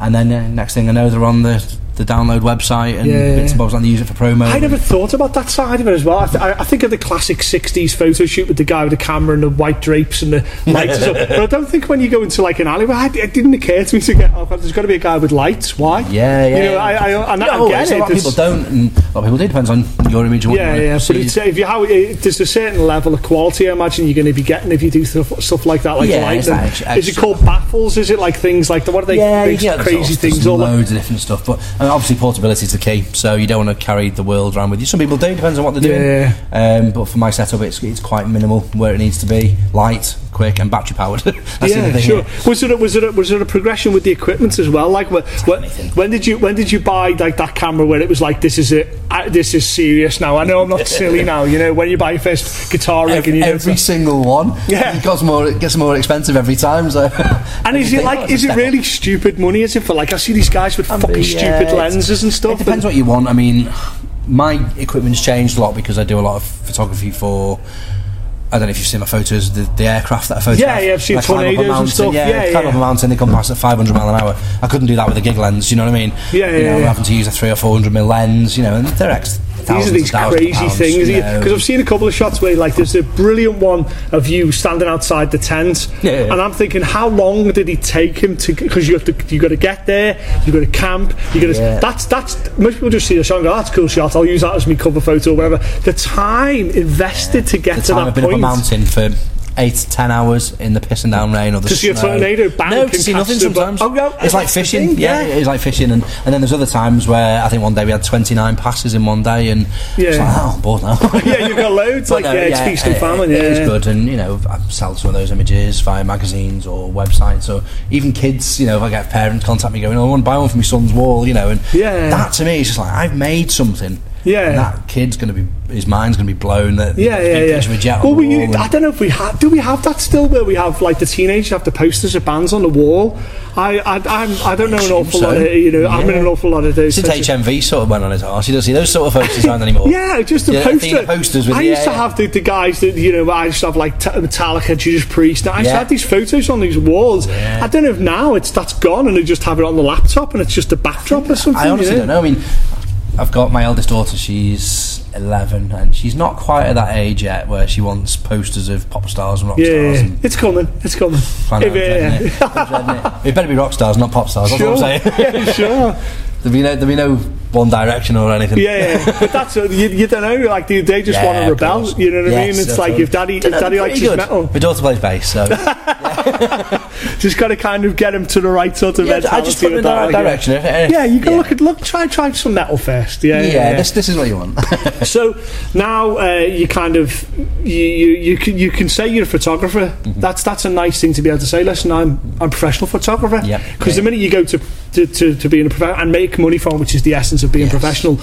And then uh, next thing I know, they're on the the download website and Yeah. bits and bobs like they use it for promo. I never thought about that side of it as well. I, th- I I think of the classic '60s photo shoot with the guy with the camera and the white drapes and the lights and stuff. But I don't think when you go into like an alleyway, I, it didn't occur to me to get. Oh, there's got to be a guy with lights. Why? Yeah, yeah. You know, I, I, and I, No, get it. a lot of people don't, and a lot of people do. Depends on your image. What Yeah, you yeah, but it's, if you how it, there's a certain level of quality, I imagine you're going to be getting if you do stuff, stuff like that, like Yeah, light. it's and- that extra- is it called baffles? Is it like things like the what are they? yeah, yeah, crazy there's things. All loads of different stuff. But Mean, obviously, portability is the key. So you don't want to carry the world around with you. Some people do. Depends on what they're doing. Yeah. Um, but for my setup, it's it's quite minimal where it needs to be. Light, quick, and battery powered. That's yeah, other thing. sure. yeah. Was there a, was there a, was there a progression with the equipment as well? Like, what, what, when did you when did you buy like that camera where it was like this is it, I, this is serious now? I know I'm not silly now. You know, when you buy your first guitar rig Every, and you know, every single one, Yeah. it costs more. It gets more expensive every time. So, and is it like is it really stupid money? Is it for like I see these guys with fucking Yeah, stupid lenses and stuff? It depends what you want. I mean, my equipment's changed a lot because I do a lot of photography for I don't know if you've seen my photos, the, the aircraft that I photographed. Yeah, yeah, I've seen I climb up a tornadoes and stuff, Yeah, yeah, climb up a mountain, they come past at 500 mile an hour. I couldn't do that with a gig lens. You know what I mean? Yeah, you yeah, know, yeah. having to use a three or four hundred mil lens. You know, and they're ex- these are these and thousands of crazy things because I've seen a couple of shots where like there's a brilliant one of you standing outside the tent Yeah, yeah. and I'm thinking how long did it take him to because you have to you got to get there you got to camp you got to Yeah. that's that's most people just see the shot and go "Oh, that's a cool shot I'll use that as my cover photo or whatever the time invested to get the to that I've been point up a mountain for eight to ten hours in the pissing down rain or the To see a tornado bank no, to see nothing sometimes. Oh, yeah, it's like fishing. thing, yeah, yeah. it's like fishing, and, and then there's other times where I think one day we had 29 passes in one day, and it's Yeah. like, oh, I'm bored now. yeah you've got loads like yeah, it's feast and famine It yeah is good, and you know, I sell some of those images via magazines or websites, or even kids. You know, if I get parents contact me going, "Oh, I want to buy one for my son's wall," you know, and Yeah. that to me is just like I've made something. Yeah. and that kid's going to be his mind's going to be blown. That Yeah, yeah, yeah. of jet Well, we, and- I don't know if we have. Do we have that still? Where we have like the teenagers have the posters of bands on the wall. I, I, I'm, I don't know an awful so. lot. Of, you know, I'm in an awful lot of those. Since HMV sort of went on his arse, you don't see those sort of posters around anymore. Yeah, just the Yeah, poster. Posters with I the- used to yeah, have the, the guys that you know. I used to have like t- Metallica, Judas Priest. Now, I used to have these photos on these walls. Yeah. I don't know if now it's that's gone and they just have it on the laptop and it's just a backdrop or something. I honestly you don't know. I mean, I've got my eldest daughter. She's eleven, and she's not quite at that age yet where she wants posters of pop stars and rock Yeah, stars. yeah, And it's coming. It's coming. It- I'm it. It. Better be rock stars, not pop stars. That's Sure. what I'm saying. yeah, sure. There'll be no, there'll be no One Direction or anything. Yeah, yeah. but that's uh, you, you don't know. Like they, they just Yeah, want to rebel. course. You know what I mean? It's like if daddy, if daddy likes his metal, My daughter plays bass, so just got to kind of get him to the right sort of yeah, mentality. I just put in the right direction. If- Yeah, you can look at look. Try try some metal first. Yeah, Yeah, yeah. yeah. this this is what you want. So now uh, you kind of you, you you can you can say you're a photographer. Mm-hmm. That's that's a nice thing to be able to say. Listen, I'm I'm a professional photographer. Yep. Because Yeah. the minute you go to to, to, to being a professional and make money from, which is the essence of being Yes. professional.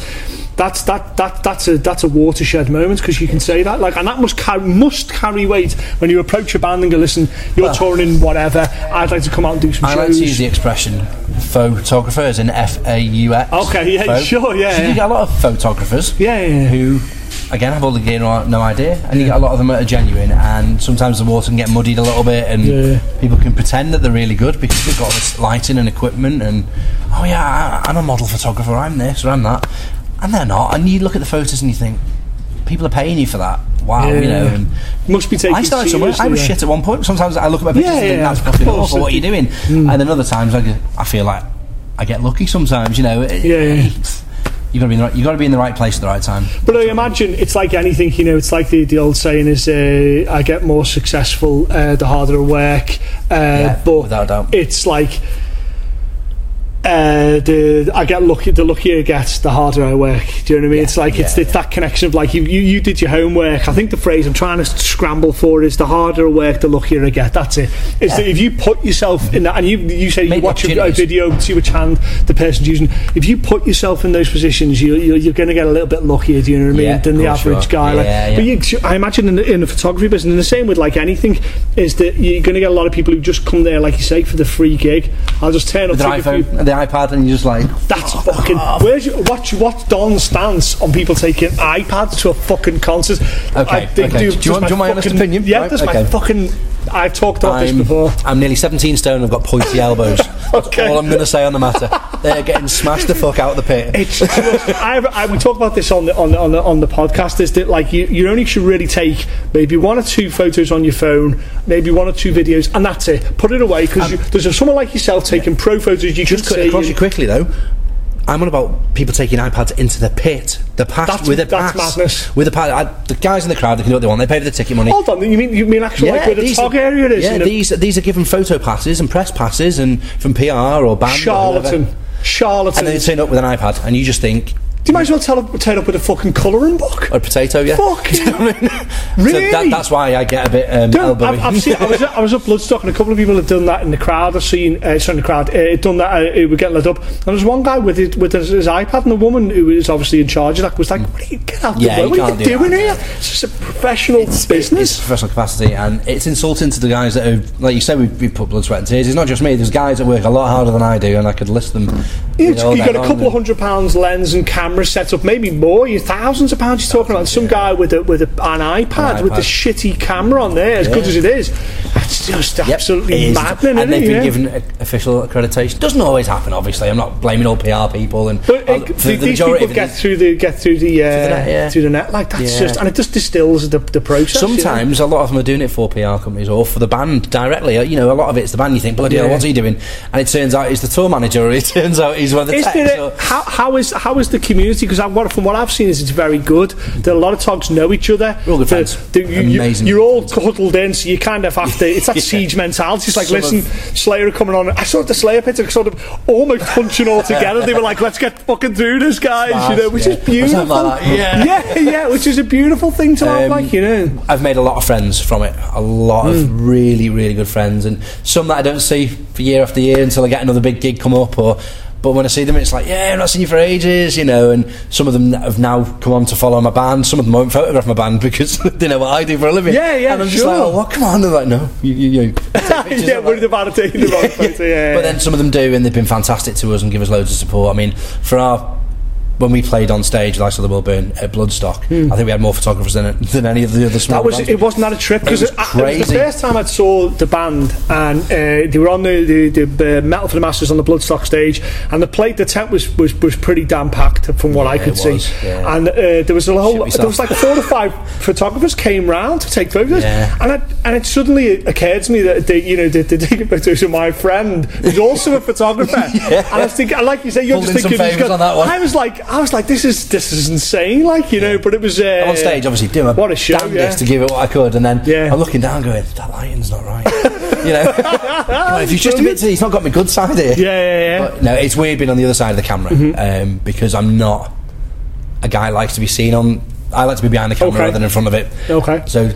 That's that, that that's a that's a watershed moment because you can say that like and that must carry, must carry weight when you approach a band and go listen you're Well- touring in whatever I'd like to come out and do some I shows like to use the expression photographer as in F A U X. Okay, yeah, sure, yeah, So yeah. you get a lot of photographers. Yeah, yeah, yeah. Who, again, I've all the gear no no idea, and you get a lot of them that are genuine. And sometimes the water can get muddied a little bit, and Yeah. people can pretend that they're really good because they've got all this lighting and equipment. And oh yeah, I, I'm a model photographer. I'm this or I'm that, and they're not. And you look at the photos and you think, people are paying you for that. Wow, you know. Yeah. And, must be taken I started somewhere. I was yeah. shit at one point. Sometimes I look at my pictures Yeah, and think yeah, that's fucking awful. What are you doing? Hmm. And then other times I, I feel like I get lucky. Sometimes you know. it- Yeah, yeah. You got to be in the right, you got to be in the right place at the right time. But I imagine it's like anything, you know. It's like the, the old saying is, uh, "I get more successful uh, the harder I work." Uh, Yeah, but without a doubt. it's like uh, the I get lucky. The luckier I get, the harder I work. Do you know what I mean? Yeah, it's like it's, yeah, it's that connection of like you, you you did your homework. I think the phrase I'm trying to scramble for is the harder I work, the luckier I get. That's it. Is that if you put yourself in that, and you you say you watch a, video, see which hand the person's using. If you put yourself in those positions, you, you you're going to get a little bit luckier. Do you know what I mean? Yeah, than the of course you average are. guy. like, But you, I imagine in the, in the photography business, and the same with like anything, is that you're going to get a lot of people who just come there, like you say, for the free gig. I'll just turn up With their take a few- iPhone, and the iPad, and you're just like, that's oh, fucking. Where's your, what's what's Don's stance on people taking iPads to a fucking concert? Okay, okay. Do you want- do you want my honest fucking- opinion? Yeah, Right, that's my fucking. I've talked about this before. I'm nearly 17 stone. I've got pointy elbows. That's Okay. all I'm going to say on the matter. They're getting smashed the fuck out of the pit. It's just, I, I, we talk about this on the on the, on the on the podcast. Is that like you, you only should really take maybe one or two photos on your phone, maybe one or two videos, and that's it. Put it away because um, there's someone like yourself taking pro photos. You Just cut across you quickly though. I'm on about people taking iPads into the pit, the pass That's- with a that's pass, madness. with a pass. I, the guys in the crowd, they can do what they want. They pay for the ticket money. Hold on, you mean you mean actually like where the these tog are- area is? Yeah, you know? these these are given photo passes and press passes and from PR or band charlatan, whoever. charlatan. and they turn up with an iPad, and you just think, Do you might as well tell, turn up with a fucking colouring book? a potato, yeah. Fucking- Do you know what I mean? Really? So that, that's why I get a bit um, Don't- elbowy. I've, I've seen. I was, at, I was at Bloodstock, and a couple of people have done that in the crowd. I've seen, uh, sorry, in the crowd, uh, done that. Uh, it would get lit up, and there was one guy with his, with his, his iPad, and the woman who was obviously in charge of that was like, "What are you get out Yeah, the way? What are you do doing that. here? It's just a professional it's business." professional capacity, and it's insulting to the guys that have, like you said, we we put blood, sweat, and tears. It's not just me. There's guys that work a lot harder than I do, and I could list them. You, you know, you day got a couple of hundred pounds lens and camera cameras set up, maybe more, you thousands of pounds. You're talking about some guy with a with a, an iPad An with the shitty camera on there, as good as it is. That's just Yep, absolutely it is. maddening. and they've it? been Yeah. given official accreditation. Doesn't always happen, obviously. I'm not blaming all PR people and But uh, uh, for th- the these people get it. through the get through the, uh, the net, yeah. through the net like that's Yeah. just and it just distills the, the process. you know? Sometimes a lot of them are doing it for PR companies or for the band directly. You know, a lot of it's the band. You think, bloody hell, Yeah. what's he doing? And it turns out he's the tour manager, or it turns out he's one of the Is techs. there or- a, how, how is how is the community? Because what from what I've seen is it's very good. That a lot of togs know each other. We're all good The- friends. the- you, Amazing You, are all huddled in, so you kind of have to. It's that Yeah. siege mentality. It's like, Some listen, Slayer are coming on. I saw the Slayer pit are sort of almost punching all together. They were like, let's get fucking through this, guys. you know, which yeah. is beautiful. Like yeah. yeah, yeah, which is a beautiful thing to have. Um, Like you know, I've made a lot of friends from it. A lot Hmm. of really, really good friends, and some that I don't see for year after year until I get another big gig come up. Or, but when I see them, it's like, yeah, I've not seen you for ages, you know. And some of them have now come on to follow my band. Some of them won't photograph my band because they know what I do for a living. Yeah, yeah, And I'm just sure. like, oh, what? Come on, they're like, no, you, you, you. yeah, worried about it taking the wrong photo. Yeah, But then some of them do, and they've been fantastic to us and give us loads of support. I mean, for our when we played on stage, like the Will Burn at Bloodstock, I think we had more photographers than than any of the other small. That was bands. it. Wasn't that a trip? Because It it, was it was the first time I saw the band, and uh, they were on the, the, the Metal for the Masters on the Bloodstock stage, and the plate, the tent was was, was pretty damn packed from what I could see. yeah. And uh, there was a whole, there was like four or five photographers came round to take photos, Yeah. and it, and it suddenly occurred to me that they, you know, they, they taking photos of my friend who's also a photographer, and I was thinking, like you say, you're Pulled just thinking, got- on that one. I was like, I was like, this is this is insane, like you know, but it was uh, on stage, obviously, doing What a show, damnedest yeah. to give it what I could, and then Yeah. I'm looking down, going, "That lighting's not right." you know, if he's just a bit, too, he's not got my good side here. Yeah, yeah, yeah. But no, it's weird being on the other side of the camera Mm-hmm. um, because I'm not a guy who likes to be seen on. I like to be behind the camera Okay. rather than in front of it. Okay. So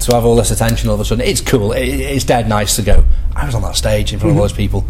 to have all this attention all of a sudden, it's cool. It, it's dead nice to go. I was on that stage in front of all those people,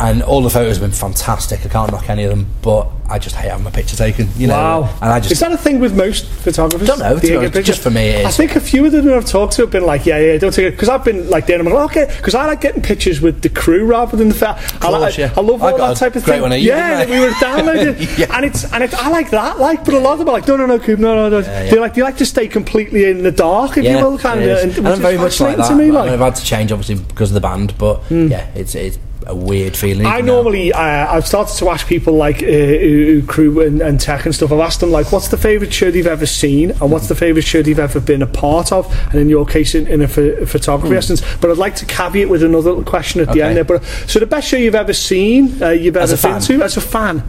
and all the photos have been fantastic. I can't knock any of them, but I just hate having my picture taken. You know, Wow. and I just is that a thing with most photographers? Don't know, to Do you be get honest, just for me it I think a few of them I've talked to have been like, yeah, yeah, don't take it. Because I've been like, then I'm like, okay, because I like getting pictures with the crew rather than the fa- I, like, course, yeah. I love I all that type of great thing. yeah, I? we were downloading, Yeah. and it's and it, I like that. Like, but a lot of them are like, no, no, no, Coop, no, no, no. Yeah, yeah. They like they like to stay completely in the dark, if you will, kind of. And, And, I'm very much like that. To me, I like. I've had to change obviously because of the band, but hmm. yeah, it's it's a weird feeling. I now. normally, uh, I've started to ask people like uh, who, who crew and, and tech and stuff. I've asked them like, what's the favourite show they've ever seen, and what's the favourite show they've ever been a part of, and in your case, in, in a, ph- photography essence. But I'd like to caveat with another question at the Hmm. End there. But so the best show you've ever seen, uh, you've As ever a been fan? to as a fan.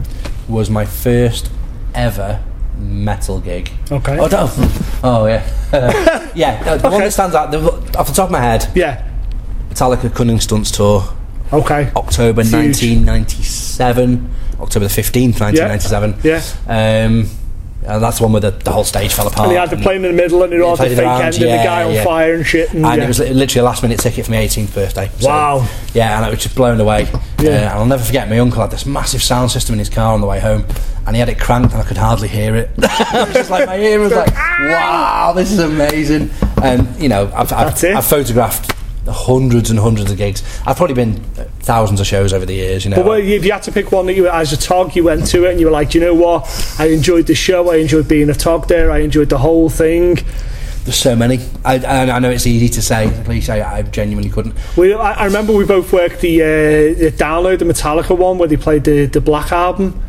was my first ever metal gig. Okay. Oh, oh yeah, yeah. no, The one that stands out the, off the top of my head, Yeah. Metallica Cunning Stunts tour, Okay. October Huge. 1997, October the 15th, 1997. Yeah. yeah. Um, and that's the one where the, the whole stage fell apart. And they had the plane in the middle, and it all the fake around, end, and the guy on yeah. fire and shit. And, and yeah. it was literally a last minute ticket for my 18th birthday. So, Wow. Yeah, and I was just blown away. Yeah. Uh, and I'll never forget, my uncle had this massive sound system in his car on the way home, and he had it cranked, and I could hardly hear it. I was just like, my ear was like, wow, this is amazing. And, you know, I've, I've, I've photographed hundreds and hundreds of gigs. I've probably been uh, thousands of shows over the years, you know. But well, if you had to pick one that you, as a tog, you went to it and you were like, "Do you know what? I enjoyed the show. I enjoyed being a tog there. I enjoyed the whole thing. There's so many. I, I, I know it's easy to say, cliche, I genuinely couldn't. We, I, I remember we both worked the, uh, the download, the Metallica one, where they played the, the Black album.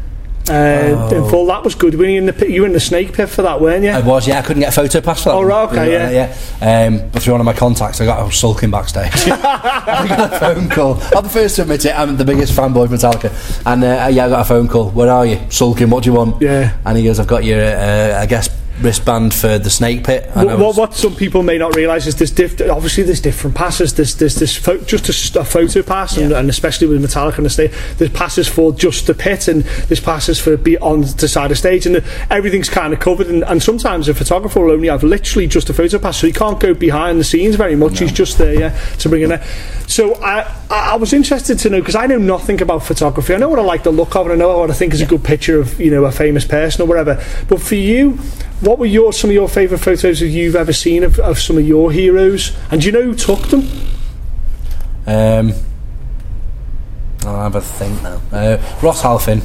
Uh, in Oh. full, that was good. Were you in the pit- you were in the snake pit for that, weren't you? I was, yeah. I couldn't get a photo pass for that. Oh, right, okay, Uh, yeah. Um, but through one of my contacts, I got I was sulking backstage. I got a phone call. I'm the first to admit it. I'm the biggest fanboy of Metallica, and uh, yeah, I got a phone call. Where are you? Sulking. What do you want? Yeah. And he goes, I've got your, uh, I guess, wristband for the snake pit. What, what, what some people may not realise is there's diff- obviously there's different passes. There's there's this pho- just a photo pass, and, Yeah. and especially with Metallica and the stage, there's passes for just the pit, and there's passes for be on the side of stage, and the, everything's kind of covered. And, and sometimes a photographer will only have literally just a photo pass, so he can't go behind the scenes very much. He's just there, yeah, to bring in there. So I I I was interested to know because I know nothing about photography. I know what I like the look of, and I know what I think is a good picture of you know a famous person or whatever. But for you, what were your some of your favourite photos that you've ever seen of, of some of your heroes? And do you know who took them? Um, I'll have a think now. Uh, Ross Halfin.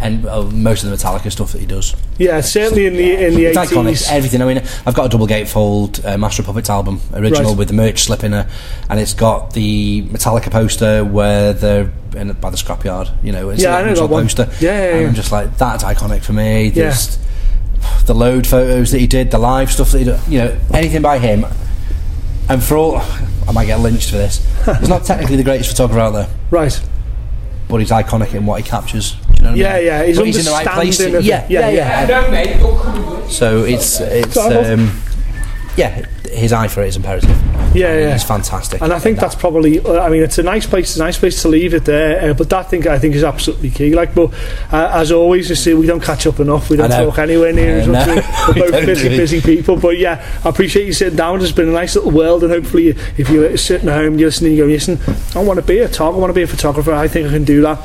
and uh, most of the Metallica stuff that he does. Yeah, certainly in the in the It's iconic. Everything. I mean, I've got a double gatefold uh, Master of Puppets album, original Right. with the merch slip in it, and it's got the Metallica poster where they're in, by the scrapyard. You know, it's Yeah, I the know original that one. poster. Yeah, yeah, And yeah. I'm just like, that's iconic for me. There's the load photos that he did, the live stuff that he did. You know, anything by him. And for all, I might get lynched for this. He's not technically the greatest photographer out there, Right. but he's iconic in what he captures. You know Yeah, I mean? yeah. He's But in the right place. to- understanding of yeah. Yeah, yeah. no, mate, you're coming good. So it's it's um, yeah, his eye for it is imperative. Yeah, yeah. He's fantastic. And I think that's probably. uh, I mean, it's a nice place. It's a nice place to leave it there. Uh, but that thing I think is absolutely key. Like, but uh, as always, you see, we don't catch up enough. We don't talk anywhere near as much. know. We're We both busy, busy people. But yeah, I appreciate you sitting down. It's been a nice little world, and hopefully, if you're sitting at home, you're listening, you go, listen, I want to be a talk. I want to be a photographer. I think I can do that.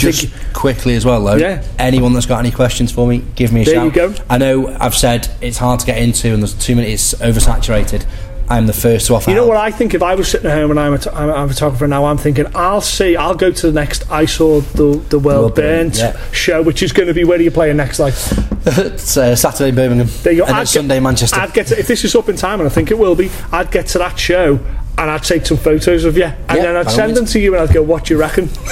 Just think, quickly as well though. Yeah. Anyone that's got any questions for me, give me a There shout. you go. I know I've said it's hard to get into and there's too many. It's oversaturated. I'm the first to offer. You know help. what I think? If I was sitting at home and I'm a, t- I'm a photographer now, I'm thinking I'll see. I'll go to the next. I saw the the world World Burn, burnt yeah. show, which is going to be where are you playing next? Like it's uh, Saturday in Birmingham. There you go. And I'd it's get- Sunday Manchester. I'd get to, if this is up in time, and I think it will be. I'd get to that show and I'd take some photos of you, and Yeah, then I'd send them to you, and I'd go, "What do you reckon?"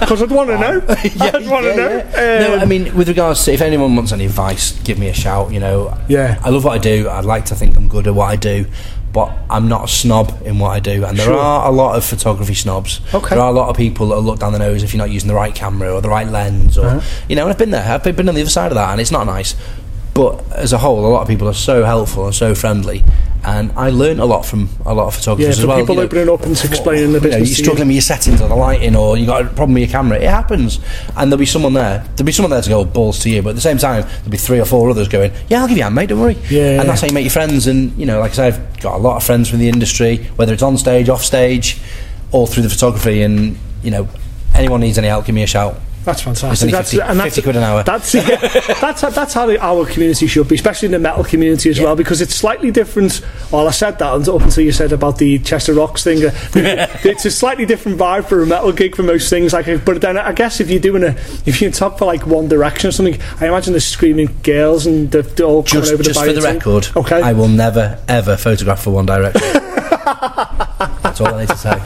Because I'd want to know. I'd want to yeah, know. yeah. no, Um, I mean, with regards to if anyone wants any advice, give me a shout. You know, Yeah. I love what I do. I'd like to think I'm good at what I do, but I'm not a snob in what I do. And there Sure. are a lot of photography snobs. Okay. There are a lot of people that look down the nose if you're not using the right camera or the right lens, or Uh-huh. you know. And I've been there. I've been been on the other side of that, and it's not nice. But as a whole, a lot of people are so helpful and so friendly, and I learned a lot from a lot of yeah, photographers as for well. people you know. opening up and explaining the You know, business. you're struggling with your settings or the lighting, or you got a problem with your camera. It happens, and there'll be someone there. There'll be someone there to go balls to you, but at the same time, there'll be three or four others going, "Yeah, I'll give you a hand, mate. Don't worry." Yeah. and that's how you make your friends. And you know, like I said, I've got a lot of friends from the industry, whether it's on stage, off stage, all through the photography. And you know, anyone needs any help, give me a shout. That's fantastic. That's, 50, and that's 50 quid an hour. That's yeah, that's that's how the, our community should be, especially in the metal community as Yeah. well, because it's slightly different. Well, I said that up until you said about the Chester Rocks thing. uh, it's a slightly different vibe for a metal gig for most things. Like, but then I guess if you're doing a if you're top for like One Direction or something, I imagine the screaming girls and they're, they're all coming Just, over just the for the record, Okay. I will never ever photograph for One Direction. That's all I need to say.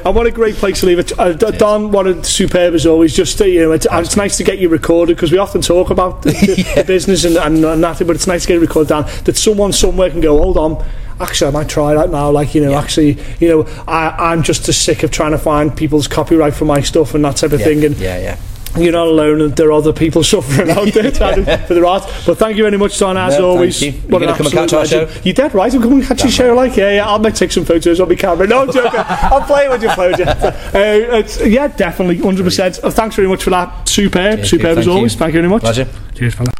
And what a great place to leave it. Uh, Don, what a superb as always. Just uh, you know, it's, it's nice to get you recorded because we often talk about the, the, the business and, and, and that, but it's nice to get recorded down. That someone somewhere can go, hold on. Actually, I might try that now. Like you know, actually, you know, I, I'm just as sick of trying to find people's copyright for my stuff and that type of Yeah, thing. And yeah, yeah. You're not alone, and there are other people suffering out there to- for their art. But thank you very much, Don. As No, always, thank you. what You an gonna come and catch our legend. You dead right? I'm coming to catch your show. Like, yeah, yeah. I'll make take some photos on my camera. No, I'm joking. I'm playing with your photos. Uh, yeah, definitely, hundred percent. Oh, thanks very much for that. Superb, Cheers, superb as always. you. Thank you very much. Pleasure. Cheers, fella.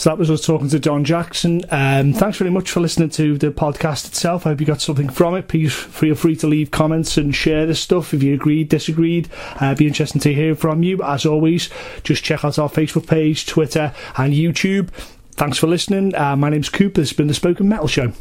So that was us talking to Don Jackson. Um, thanks very much for listening to the podcast itself. I hope you got something from it. Please feel free to leave comments and share this stuff if you agreed, disagreed. Uh, it'd be interesting to hear from you. As always, just check out our Facebook page, Twitter, and YouTube. Thanks for listening. Uh, my name's Cooper. This has been the Spoken Metal Show.